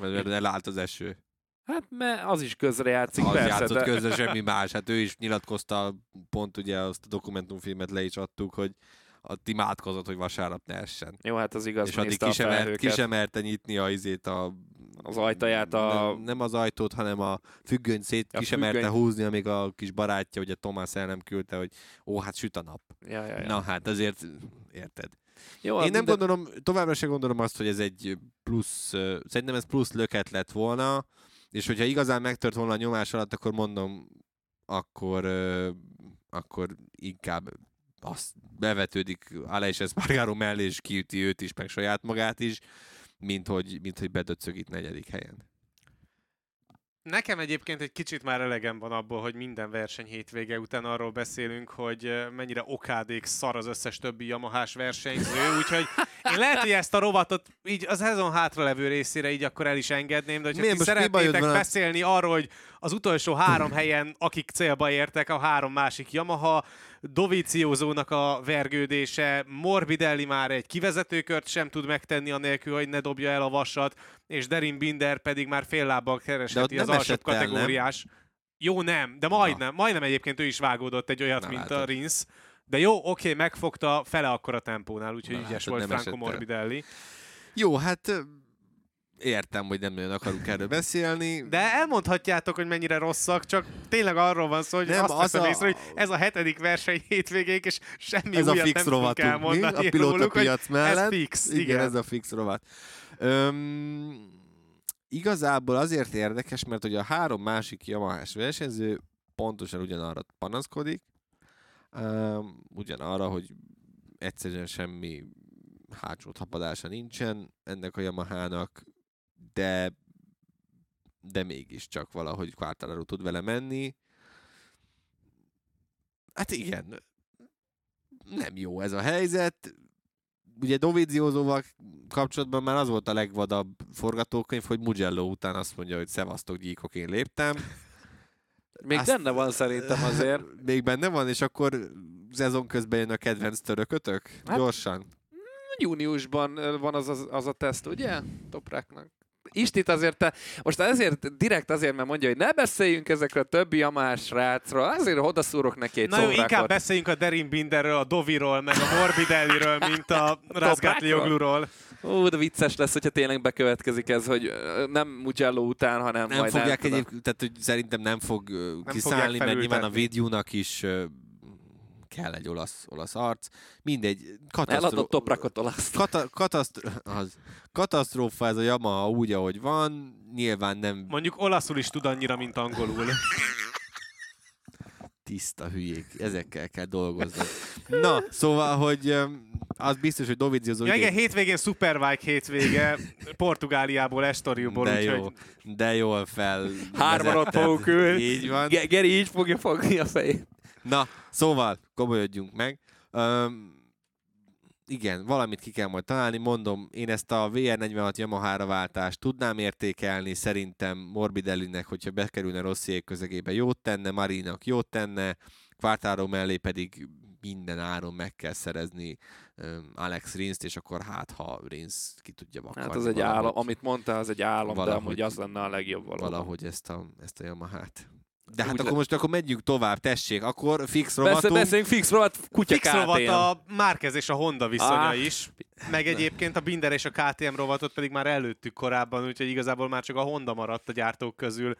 Mert elállt az eső. Hát mert az is közrejátszik, Az persze, játszott de... közben semmi más. Hát ő is nyilatkozta, pont ugye azt a dokumentumfilmet le is adtuk, hogy a imádkozott, hogy vasárnap ne essen. Jó, hát az igaz, és addig ki sem, mert, ki sem merte nyitni a, izét a Az ajtaját a- Nem, nem az ajtót, hanem a függönyt szét A ki sem merte függönyt. húzni, amíg a kis barátja, ugye Tomás el nem küldte, hogy ó, hát süt a nap. Ja, ja, ja. Na hát azért, érted. Jó, Én nem minden- gondolom, továbbra sem gondolom azt, hogy ez egy plusz, szerintem ez plusz löket lett volna, és hogyha igazán megtört volna a nyomás alatt, akkor mondom, akkor, ö, akkor inkább azt bevetődik Aleix Espargaro mellé, és kiüti őt is, meg saját magát is, mint hogy, mint hogy bedöcög itt negyedik helyen. Nekem egyébként egy kicsit már elegem van abból, hogy minden verseny hétvége után arról beszélünk, hogy mennyire okádék szar az összes többi Yamahás versenyző, úgyhogy Én lehet, hogy ezt a rovatot így az szezon hátralevő részére így akkor el is engedném, de hogyha Miért? ti szeretnétek van? a- beszélni arról, hogy az utolsó három helyen, akik célba értek, a három másik Yamaha, Dovizioso-nak a vergődése, Morbidelli már egy kivezetőkört sem tud megtenni anélkül, hogy ne dobja el a vasat, és Derin Binder pedig már fél lábbal keresheti az alsóbb esett el, nem? kategóriás. Jó, nem, de majdnem, majdnem egyébként ő is vágódott egy olyat, Na, mint látod. a Rins. De jó, oké, megfogta fele akkora tempónál, úgyhogy Na, ügyes látod, volt Franco. Morbidelli. Jó, hát értem, hogy nem nagyon akarunk erről beszélni. De elmondhatjátok, hogy mennyire rosszak, csak tényleg arról van szó, hogy Nem, azt az veszem a- észre, hogy ez a hetedik verseny hétvégéig, és semmi ez a újat fix nem tudunk rovatunk, mi? elmondani A pilóta róluk, hogy piac mellett. Ez fix, igen. igen, ez a fix rovat. Öm, igazából azért érdekes, mert hogy a három másik Yamahás versenyző pontosan ugyanarra panaszkodik, öm, ugyanarra, hogy egyszerűen semmi hátsó tapadása nincsen ennek a Yamahának, de de mégiscsak valahogy Quartararo tud vele menni. Hát igen, nem jó ez a helyzet. Ugye Doviziózóval kapcsolatban már az volt a legvadabb forgatókönyv, hogy Mugello után azt mondja, hogy szevasztok gyíkok, én léptem. Még Azt- benne van szerintem azért. Még benne van, és akkor szezon közben jön a kedvenc törökötök? Hát- Gyorsan. Júniusban ö, van az, az, az a teszt, ugye? Topráknak. Istit azért te, most ezért, direkt azért, mert mondja, hogy ne beszéljünk ezekről a többi jamás rácról, azért odaszúrok neki egy Na jó, inkább beszéljünk a Derin Binderről, a Doviról, meg a Morbidelliről, mint a Razgatliogluról. Ó, de vicces lesz, hogyha tényleg bekövetkezik ez, hogy nem Mugello után, hanem Nem majd fogják egyébként, tehát hogy szerintem nem fog fogják kiszállni, mert nyilván a védjúnak is kell egy olasz, olasz arc. Mindegy, Eladott katasztro... toprakot olasz. Kata, katasztro... az, katasztrófa ez a Yamaha úgy, ahogy van. Nyilván nem Mondjuk olaszul is tud annyira, mint angolul. tiszta hülyék. Ezekkel kell dolgozni. Na, szóval, hogy az biztos, hogy Dovizioso Ja, igen, hétvégén Superbike hétvége, Portugáliából, Estoriúból, de jó, úgyhogy de jól fel. Hárman ott fogunk ülni. Így van. Ge- Geri így fogja fogni a fejét. Na, szóval, komolyodjunk meg. Um, igen, valamit ki kell majd találni. Mondom, én ezt a VR46 Yamaha-ra váltást tudnám értékelni. Szerintem Morbidellinek, hogyha bekerülne Rossziék közegébe jót tenne, Marinak jót tenne, Quartaro mellé pedig minden áron meg kell szerezni um, Alex Rinst, és akkor hát, ha Rins ki tudja vakarni Hát az egy valahogy, állam, amit mondtál, az egy állam, de valahogy- amúgy az lenne a legjobb valóban. valahogy ezt a, ezt a Yamaha-t. De hát Úgy akkor le- most akkor megyünk tovább, tessék, akkor fix rovatunk. beszéljünk fix rovat, kutya Fix rovat KTM. a Márquez és a Honda viszonya Ah. is. Meg egyébként a Binder és a KTM rovatot pedig már előttük korábban, úgyhogy igazából már csak a Honda maradt a gyártók közül,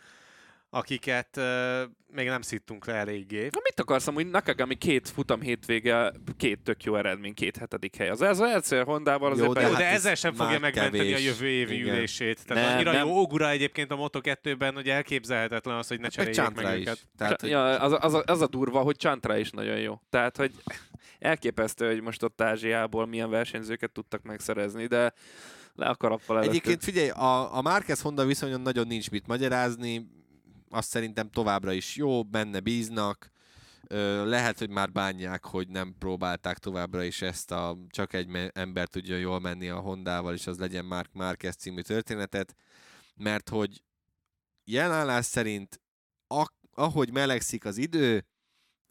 akiket uh, még nem szittunk le eléggé. Na mit akarsz amúgy Nakagami két futam hétvége, két tök jó eredmény, két hetedik hely. Az ez az egyszer Hondával azért Jó, de hát de ez ezzel sem fogja megmenteni kevés. a jövő évi Igen. ülését. Tehát Nem, annyira nem. jó Ogura egyébként a Moto2-ben, hogy elképzelhetetlen az, hogy ne Meg cseréljék Csantra meg is. őket. Tehát, hogy ja, az, a- az, a, az a durva, hogy Csantra is nagyon jó. Tehát, hogy elképesztő, hogy most ott Ázsiából milyen versenyzőket tudtak megszerezni, de le a karappal előttük. Egyébként figyelj, a, a Márquez Honda viszonyon nagyon nincs mit magyarázni, azt szerintem továbbra is jó, benne bíznak, lehet, hogy már bánják, hogy nem próbálták továbbra is ezt a csak egy ember tudja jól menni a Hondával, és az legyen Mark Márquez című történetet, mert hogy jelenállás szerint ahogy melegszik az idő,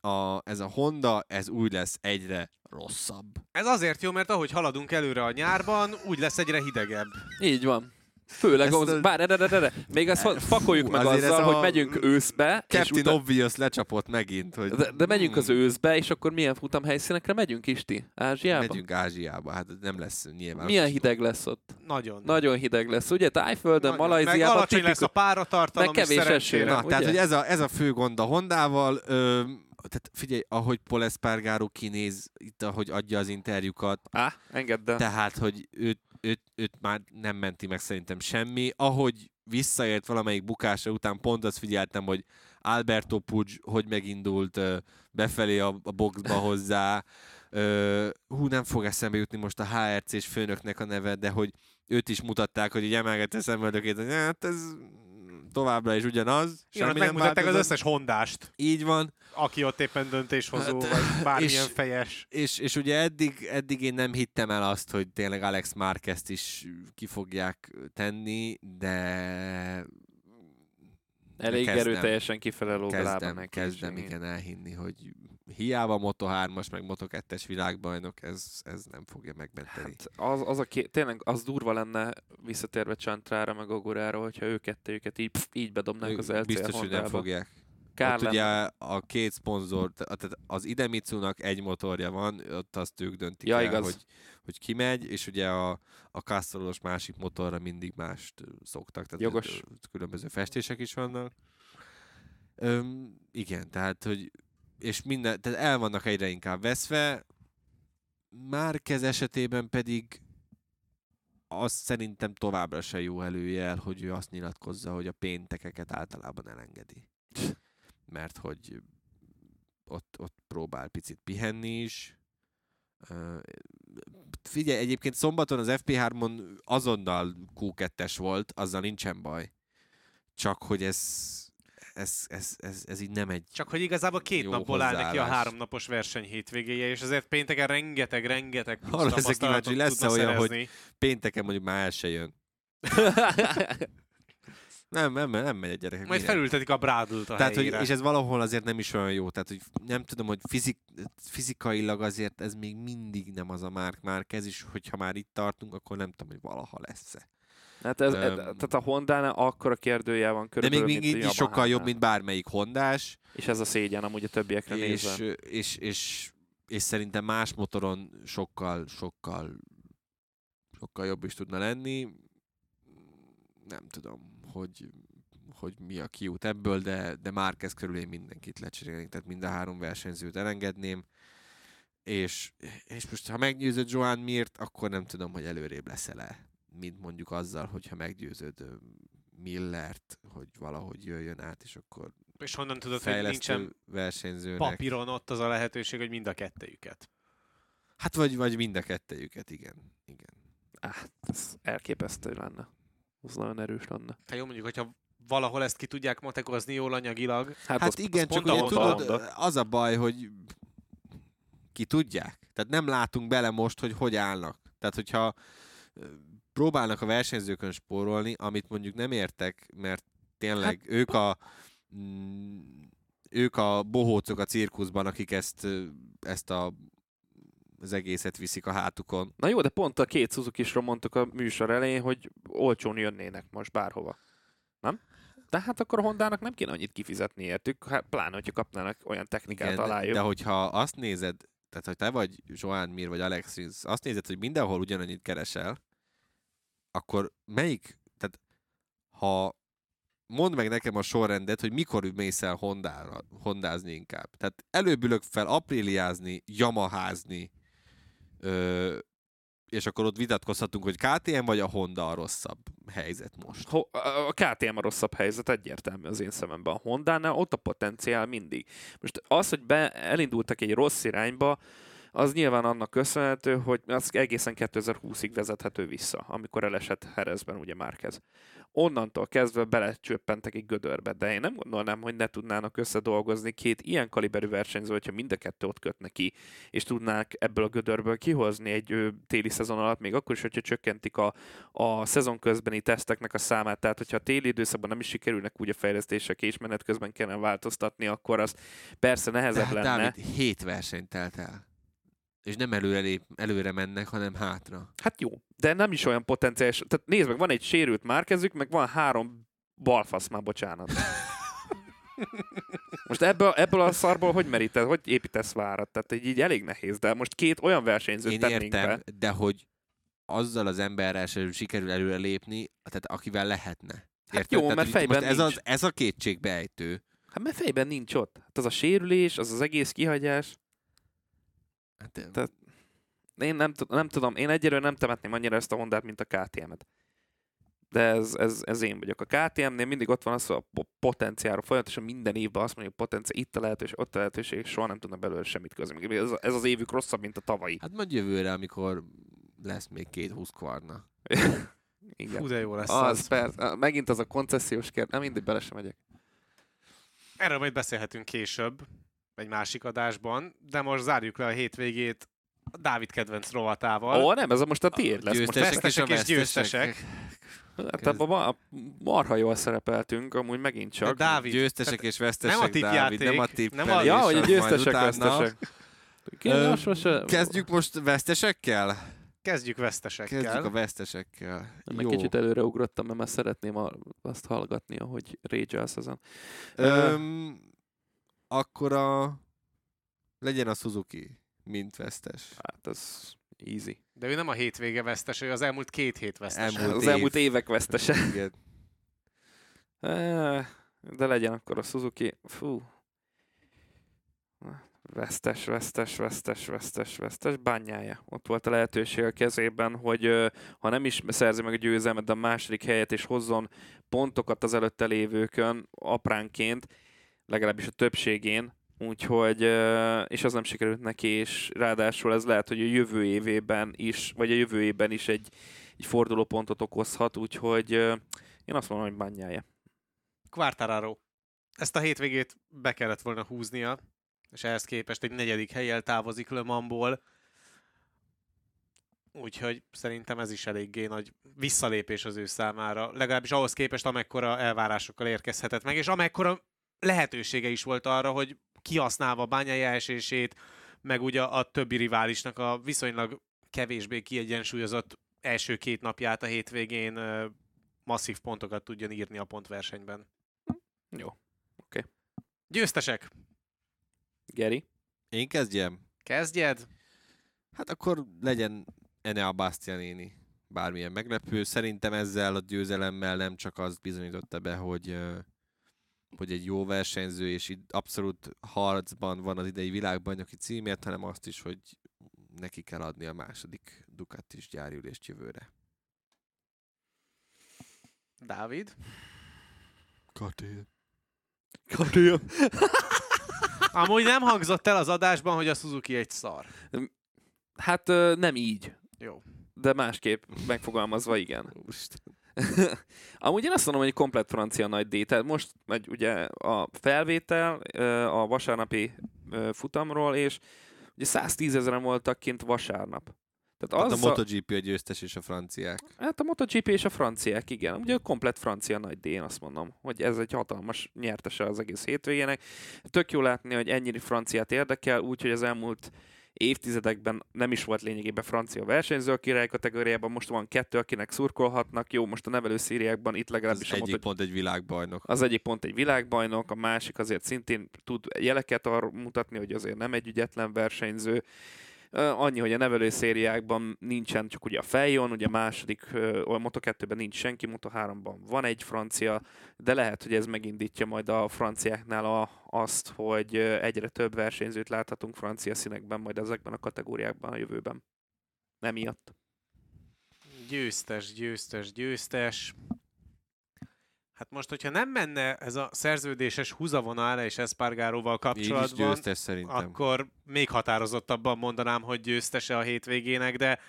a, ez a Honda, ez úgy lesz egyre rosszabb. Ez azért jó, mert ahogy haladunk előre a nyárban, úgy lesz egyre hidegebb. Így van. Főleg, az, a- bár, de, de, de, de, még ezt Fú, pakoljuk meg azzal, a- hogy megyünk őszbe, és Captain utána, Obvious lecsapott megint, hogy de, de megyünk az Hmm, őszbe, és akkor milyen futam helyszínekre megyünk, Isti? Ázsiába? Megyünk Ázsiába, hát nem lesz nyilván. Milyen hideg lesz ott? Nagyon. Nagyon hideg lesz, ugye? Tájföldön, Nagyon. Meg Malajziában alacsony lesz tipikus... a páratartalom, meg kevés eső. Na, ugye? tehát, hogy ez a, ez a fő gond a Hondával. Ö, tehát figyelj, ahogy Paul Espargaro kinéz, itt ahogy adja az interjúkat, Á, engedd el. tehát, hogy őt, őt, őt már nem menti meg szerintem semmi. Ahogy visszaért valamelyik bukása után, pont azt figyeltem, hogy Alberto Puig hogy megindult befelé a, a boxba hozzá. Hú, nem fog eszembe jutni most a HRC-s főnöknek a neve, de hogy őt is mutatták, hogy így emelgette szemöldökét, hogy hát ez továbbra is ugyanaz. Igen, semmi nem megmutatták az változott. összes hondást, Így van. aki ott éppen döntéshozó, Hát, vagy bármilyen és- fejes. És, és ugye eddig, eddig én nem hittem el azt, hogy tényleg Alex Márquezt is ki fogják tenni, de Elég kezdem- erőteljesen kifele lóg a lába kezdem, neki. kezdem igen elhinni, hogy hiába Moto3-as, meg Moto2-es világbajnok, ez, ez nem fogja megmenteni. Hát az, az a ké... tényleg az durva lenne visszatérve Csantrára meg Ogurára, hogyha ő kettőjüket így, pff, így bedobnák Ők az LCR Biztos, hogy nem fogják. Kár ott lenne. ugye a két szponzor, tehát az Idemitsunak egy motorja van, ott azt ők döntik Ja, el, igaz. hogy, hogy ki megy, és ugye a, a Castrollos másik motorra mindig mást szoktak, tehát Jogos. ö, különböző festések is vannak. Öm, igen, tehát, hogy és minden, tehát el vannak egyre inkább veszve, Márkez esetében pedig az szerintem továbbra se jó előjel, hogy ő azt nyilatkozza, hogy a péntekeket általában elengedi. Mert hogy ott, ott próbál picit pihenni is. Figyelj, egyébként szombaton az FP3-on azonnal Q2-es volt, azzal nincsen baj. Csak hogy ez, ez, ez, ez, ez így nem egy... Csak hogy igazából két napból áll neki a háromnapos verseny hétvégéje, és ezért pénteken rengeteg, rengeteg Arra tapasztalatot kíváncsi, lesz-e tudna olyan, hogy-. Pénteken mondjuk már el se jön. Nem, nem, nem megy a gyerekek. Majd minek? felültetik a brádult a Tehát, hogy, és ez valahol azért nem is olyan jó. Tehát, hogy nem tudom, hogy fizik, fizikailag azért ez még mindig nem az a Márk Márkez is, hogyha már itt tartunk, akkor nem tudom, hogy valaha lesz-e. Hát ez, Öm. tehát a Honda-nál akkora kérdője van De körülbelül, még mint mindig a is sokkal jobb, mint bármelyik hondás, És ez a szégyen amúgy a többiekre és, nézve. és, és, és szerintem más motoron sokkal, sokkal, sokkal jobb is tudna lenni. Nem tudom, hogy, hogy mi a kiút ebből, de, de Márquez körül én mindenkit lecserélnék, tehát mind a három versenyzőt elengedném. És, és most, ha meggyőzött Joan Mirt, akkor nem tudom, hogy előrébb leszel-e, mint mondjuk azzal, hogyha meggyőződ Millert, hogy valahogy jöjjön át, és akkor És honnan tudod, hogy nincsen versenyzőnek. papíron ott az a lehetőség, hogy mind a kettejüket. Hát vagy, vagy mind a kettejüket, igen. igen. Ah, ez elképesztő lenne. Az nagyon erős lenne. Hát jó, mondjuk, hogyha valahol ezt ki tudják matekozni jól anyagilag, Hát az- igen, az csak ugye tudod, az a baj, hogy ki tudják. Tehát nem látunk bele most, hogy hogy állnak. Tehát, hogyha próbálnak a versenyzőkön spórolni, amit mondjuk nem értek, mert tényleg hát, ők a mm, ők a bohócok a cirkuszban, akik ezt, ezt a, az egészet viszik a hátukon. Na jó, de pont a két suzuki mondtuk a műsor elején, hogy olcsón jönnének most bárhova. Nem? De hát akkor a Hondának nem kéne annyit kifizetni értük, hát pláne, hogyha kapnának olyan technikát Igen, alájuk. de hogyha azt nézed, tehát hogy te vagy Joan Mir vagy Alex Rins, azt nézed, hogy mindenhol ugyanannyit keresel, akkor melyik, tehát ha mondd meg nekem a sorrendet, hogy mikor mész el Hondára, hondázni inkább. Tehát előbb ülök fel apríliázni, yamaházni, ö, és akkor ott vitatkozhatunk, hogy KTM vagy a Honda a rosszabb helyzet most. A KTM a rosszabb helyzet, egyértelmű az én szememben. A Honda-nál ott a potenciál mindig. Most az, hogy be, elindultak egy rossz irányba, az nyilván annak köszönhető, hogy az egészen 2020-ig vezethető vissza, amikor elesett Herezben ugye Márquez. Onnantól kezdve belecsöppentek egy gödörbe, de én nem gondolnám, hogy ne tudnának összedolgozni két ilyen kaliberű versenyző, hogyha mind a kettő ott kötne ki, és tudnák ebből a gödörből kihozni egy téli szezon alatt, még akkor is, hogyha csökkentik a, a szezon közbeni teszteknek a számát, tehát hogyha a téli időszakban nem is sikerülnek úgy a fejlesztések, és menet közben kellene változtatni, akkor az persze nehezebb De, lenne. Dávid, hét verseny telt el. És nem előre, lép, előre mennek, hanem hátra. Hát jó, de nem is olyan potenciális. Tehát nézd meg, van egy sérült márkezük, meg van három balfasz már, bocsánat. Most ebből, ebből a szarból hogy merítesz, hogy építesz várat? Tehát így, így elég nehéz, de most két olyan versenyzőt Én tennénk értem, be. de hogy azzal az emberrel sem sikerül előre lépni, tehát akivel lehetne. Hát jó, Tehát, mert fejben most ez, az, ez a kétségbejtő. Hát mert fejben nincs ott. Hát az a sérülés, az az egész kihagyás. Hát, Tehát- Én nem, tud- nem tudom, én egyelőre nem temetném annyira ezt a Hondát, mint a KTM-et. De ez, ez, ez én vagyok. A KTM-nél mindig ott van az, hogy a po- potenciálra folyamatosan minden évben azt mondjuk, potenciál, itt a lehetőség, ott a lehetőség, és soha nem tudnak belőle semmit közni. Ez, ez az évük rosszabb, mint a tavalyi. hát majd jövőre, amikor lesz még két húsz kvarna. Igen. Fú, de jó lesz az, az. persze. Megint az a koncesziós kérdés. Nem mindig bele sem megyek. Erről majd beszélhetünk később, egy másik adásban, de most zárjuk le a hétvégét a Dávid kedvenc rovatával. Ó, nem, ez a most a tiéd lesz. Most Győztesek és a vesztesek és vesztesek. győztesek. Hát abban ma- marha jól szerepeltünk, amúgy megint De csak. Dávid, Győztesek és vesztesek, nem a Dávid, nem a nem tippelés. a- Ja, hogy győztesek, vesztesek. Ö, most, most, Kezdjük most vesztesekkel? kezdjük vesztesekkel. Kezdjük a vesztesekkel. Meg Jó. kicsit előreugrottam, mert már szeretném a, azt hallgatni, ahogy rage ezen. Öm, akkor a... Legyen a Suzuki, mint vesztes. Hát ez easy. De ő nem a hétvége vesztes, ő az elmúlt két hét vesztes. Elmúlt Az év. elmúlt évek vesztese. Igen. De legyen akkor a Suzuki. Fú. Vesztes, vesztes, vesztes, vesztes, vesztes, bányája. Ott volt a lehetőség a kezében, hogy ha nem is szerzi meg a győzelmet, de a második helyet, és hozzon pontokat az előtte lévőkön apránként, legalábbis a többségén, úgyhogy, és az nem sikerült neki, és ráadásul ez lehet, hogy a jövő évében is, vagy a jövő évben is egy, egy fordulópontot okozhat, úgyhogy én azt mondom, hogy bányája. Quartararo. Ezt a hétvégét be kellett volna húznia, és ehhez képest egy negyedik helyjel távozik Le Mansból. Úgyhogy szerintem ez is eléggé nagy visszalépés az ő számára. Legalábbis ahhoz képest, amekkora elvárásokkal érkezhetett meg, és amekkora lehetősége is volt arra, hogy kihasználva bányai esését, meg ugye a többi riválisnak a viszonylag kevésbé kiegyensúlyozott első két napját a hétvégén masszív pontokat tudjon írni a pontversenyben. Jó. Győztesek! Geri? Én kezdjem? Kezdjed! Hát akkor legyen Enea Bastianini. Bármilyen meglepő. Szerintem ezzel a győzelemmel nem csak azt bizonyította be, hogy, hogy egy jó versenyző, és itt abszolút harcban van az idei világbajnoki címért, hanem azt is, hogy neki kell adni a második Ducatis gyárülést jövőre. Dávid? Katél. Karim. Amúgy nem hangzott el az adásban, hogy a Suzuki egy szar. Hát nem így, Jó. de másképp megfogalmazva igen. Úristen. Amúgy én azt mondom, hogy egy komplet francia nagy D. Tehát most megy ugye a felvétel a vasárnapi futamról, és ugye 110 ezeren voltak kint vasárnap. Tehát Hát az a MotoGP a győztes és a franciák. Hát a MotoGP és a franciák, igen. Ugye komplet francia nagy D, én azt mondom, hogy ez egy hatalmas nyertese az egész hétvégének. Tök jó látni, hogy ennyire franciát érdekel, úgyhogy az elmúlt évtizedekben nem is volt lényegében francia versenyző a király kategóriában, most van kettő, akinek szurkolhatnak. Jó, most a nevelő szíriákban itt Az legalábbis a egyik Moto- pont egy világbajnok. az egyik pont egy világbajnok, a másik azért szintén tud jeleket arra mutatni, hogy azért nem egy ügyetlen versenyző. Annyi, hogy a nevelő szériákban nincsen csak ugye a Fejjon, ugye a második, a Moto2-ben nincs senki, Moto3-ban van egy francia, de lehet, hogy ez megindítja majd a franciáknál a, azt, hogy egyre több versenyzőt láthatunk francia színekben majd ezekben a kategóriákban a jövőben. Nem miatt. Győztes, győztes, győztes. Hát most, hogyha nem menne ez a szerződéses húzavonal és Espargaróval Így is kapcsolatban, győztes szerintem. akkor még határozottabban mondanám, hogy győztese a hétvégének, de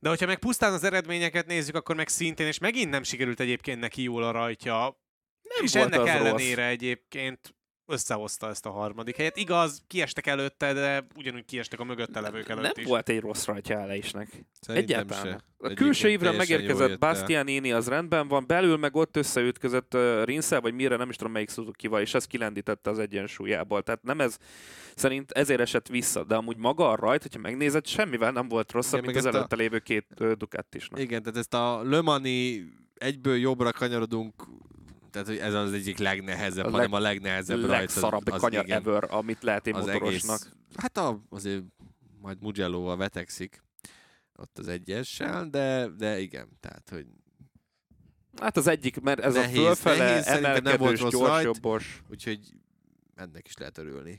de hogyha meg pusztán az eredményeket nézzük, akkor meg szintén, és megint nem sikerült egyébként neki jól a rajtja, Nem és volt ennek az ellenére rossz. egyébként összehozta ezt a harmadik helyet. Igaz, kiestek előtte, de ugyanúgy kiestek a mögötte levők előtt Nem is. volt egy rossz rajtja Alesnek. Szerintem Egyáltalán. se. A külső évre megérkezett. Bastianini, az rendben van, belül meg ott összeütközött uh, Rinszel, vagy mire, nem is tudom melyik Suzuki-val, és ez kilendítette az egyensúlyából. Tehát nem ez, szerint ezért esett vissza, de amúgy maga a rajt, hogyha megnézed, semmivel nem volt rosszabb, Igen, mint meg az ezt a- előtte lévő két uh, Ducatisnak. Igen, tehát ezt a Lömani egyből jobbra kanyarodunk, tehát hogy ez az egyik legnehezebb, A hanem leg- a legnehezebb rajt. legszarabb az, kanyar igen, ever, amit lehet egy az motorosnak. egész, hát a, azért majd Mugello-val vetekszik ott az egyessel, de, de igen, tehát hogy Hát az egyik, mert ez Nehéz, a fölfele nehéz, szerintem nem volt emelkedős, rossz rajt. gyorsabbos. úgyhogy ennek is lehet örülni.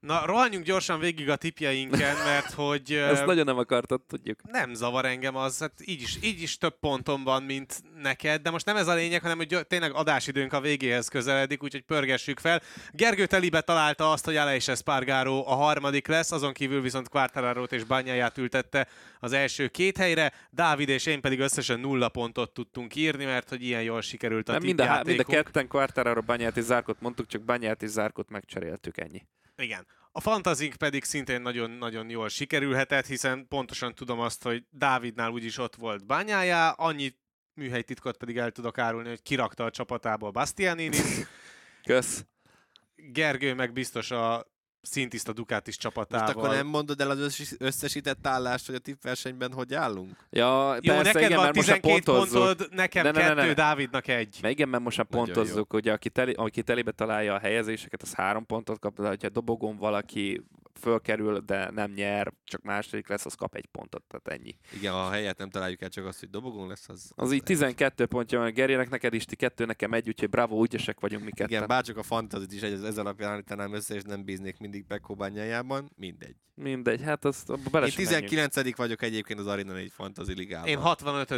Na, rohanjunk gyorsan végig a tipjeinken, mert hogy... Ezt nagyon nem akartad, tudjuk. nem zavar engem az, hát így is, így is több pontom van, mint neked, de most nem ez a lényeg, hanem hogy gy- tényleg adásidőnk a végéhez közeledik, úgyhogy pörgessük fel. Gergő telibe találta azt, hogy Aleix Espargaró a harmadik lesz, azon kívül viszont Quartararót és Bányáját ültette az első két helyre, Dávid és én pedig összesen nulla pontot tudtunk írni, mert hogy ilyen jól sikerült a Nem, mind, a, mind a ketten Quartararo Banyát és Zárkot mondtuk, csak Banyát és Zárkot megcseréltük, ennyi. Igen. A fantazink pedig szintén nagyon-nagyon jól sikerülhetett, hiszen pontosan tudom azt, hogy Dávidnál úgyis ott volt bányája, annyi műhelytitkot pedig el tudok árulni, hogy kirakta a csapatából Bastianinit, Kösz. Gergő meg biztos a szintiszta Ducatis Most csapatával. akkor nem mondod el az összes- összesített állást, hogy a tippversenyben hogy állunk? Ja, Jó, persze, neked igen, van mert most már 12 pontozzuk. pontod, nekem Ne, ne, ne, kettő, ne. Dávidnak egy. Mert igen, mert most már pontozzuk, ugye aki, teli, aki telébe találja a helyezéseket, az három pontot kap, de ha dobogon valaki fölkerül, de nem nyer, csak második lesz, az kap egy pontot, tehát ennyi. Igen, ha a helyet nem találjuk el, csak azt, hogy dobogón lesz, az... Az így 12 pontja van Gerének, neked is ti kettő, nekem egy, úgyhogy bravo, ügyesek vagyunk mi ketten. Igen, bárcsak a fantazit is ez, ez alapján állítanám össze, és nem bíznék mindig Pekko bányájában, mindegy. Mindegy, hát azt abba bele Én sem menjünk. 19 vagyok egyébként az Arena 4 Fantasy Ligában. Én 65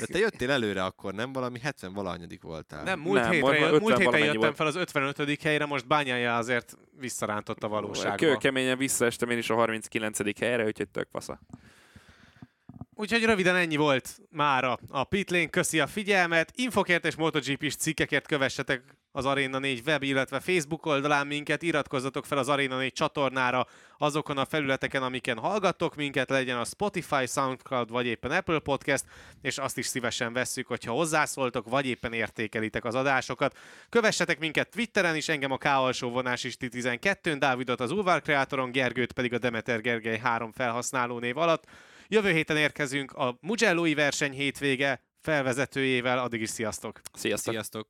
De te jöttél előre akkor, nem? Valami 70 valahanyadik voltál. Nem, múlt, Nem, hétre, múlt 50 héten jöttem volt. fel az 55. helyre, most bányája azért visszarántott a valóságba. Kőkeményen visszaestem én is a 39. helyre, úgyhogy tök fasza. Úgyhogy röviden ennyi volt mára a Pitlane. Köszi a figyelmet. Infokért és MotoGP-s cikkekért kövessetek az Arena 4 web, illetve Facebook oldalán minket. Iratkozzatok fel az Arena 4 csatornára azokon a felületeken, amiken hallgattok minket, legyen a Spotify, Soundcloud vagy éppen Apple Podcast, és azt is szívesen vesszük, hogyha hozzászóltok, vagy éppen értékelitek az adásokat. Kövessetek minket Twitteren is, engem a K alsó vonás is 12 Dávidot az Ulvar Kreatoron, Gergőt pedig a Demeter Gergely 3 felhasználó név alatt. Jövő héten érkezünk a Mugello-i verseny hétvége felvezetőjével, addig is sziasztok! Sziasztok! Sziasztok!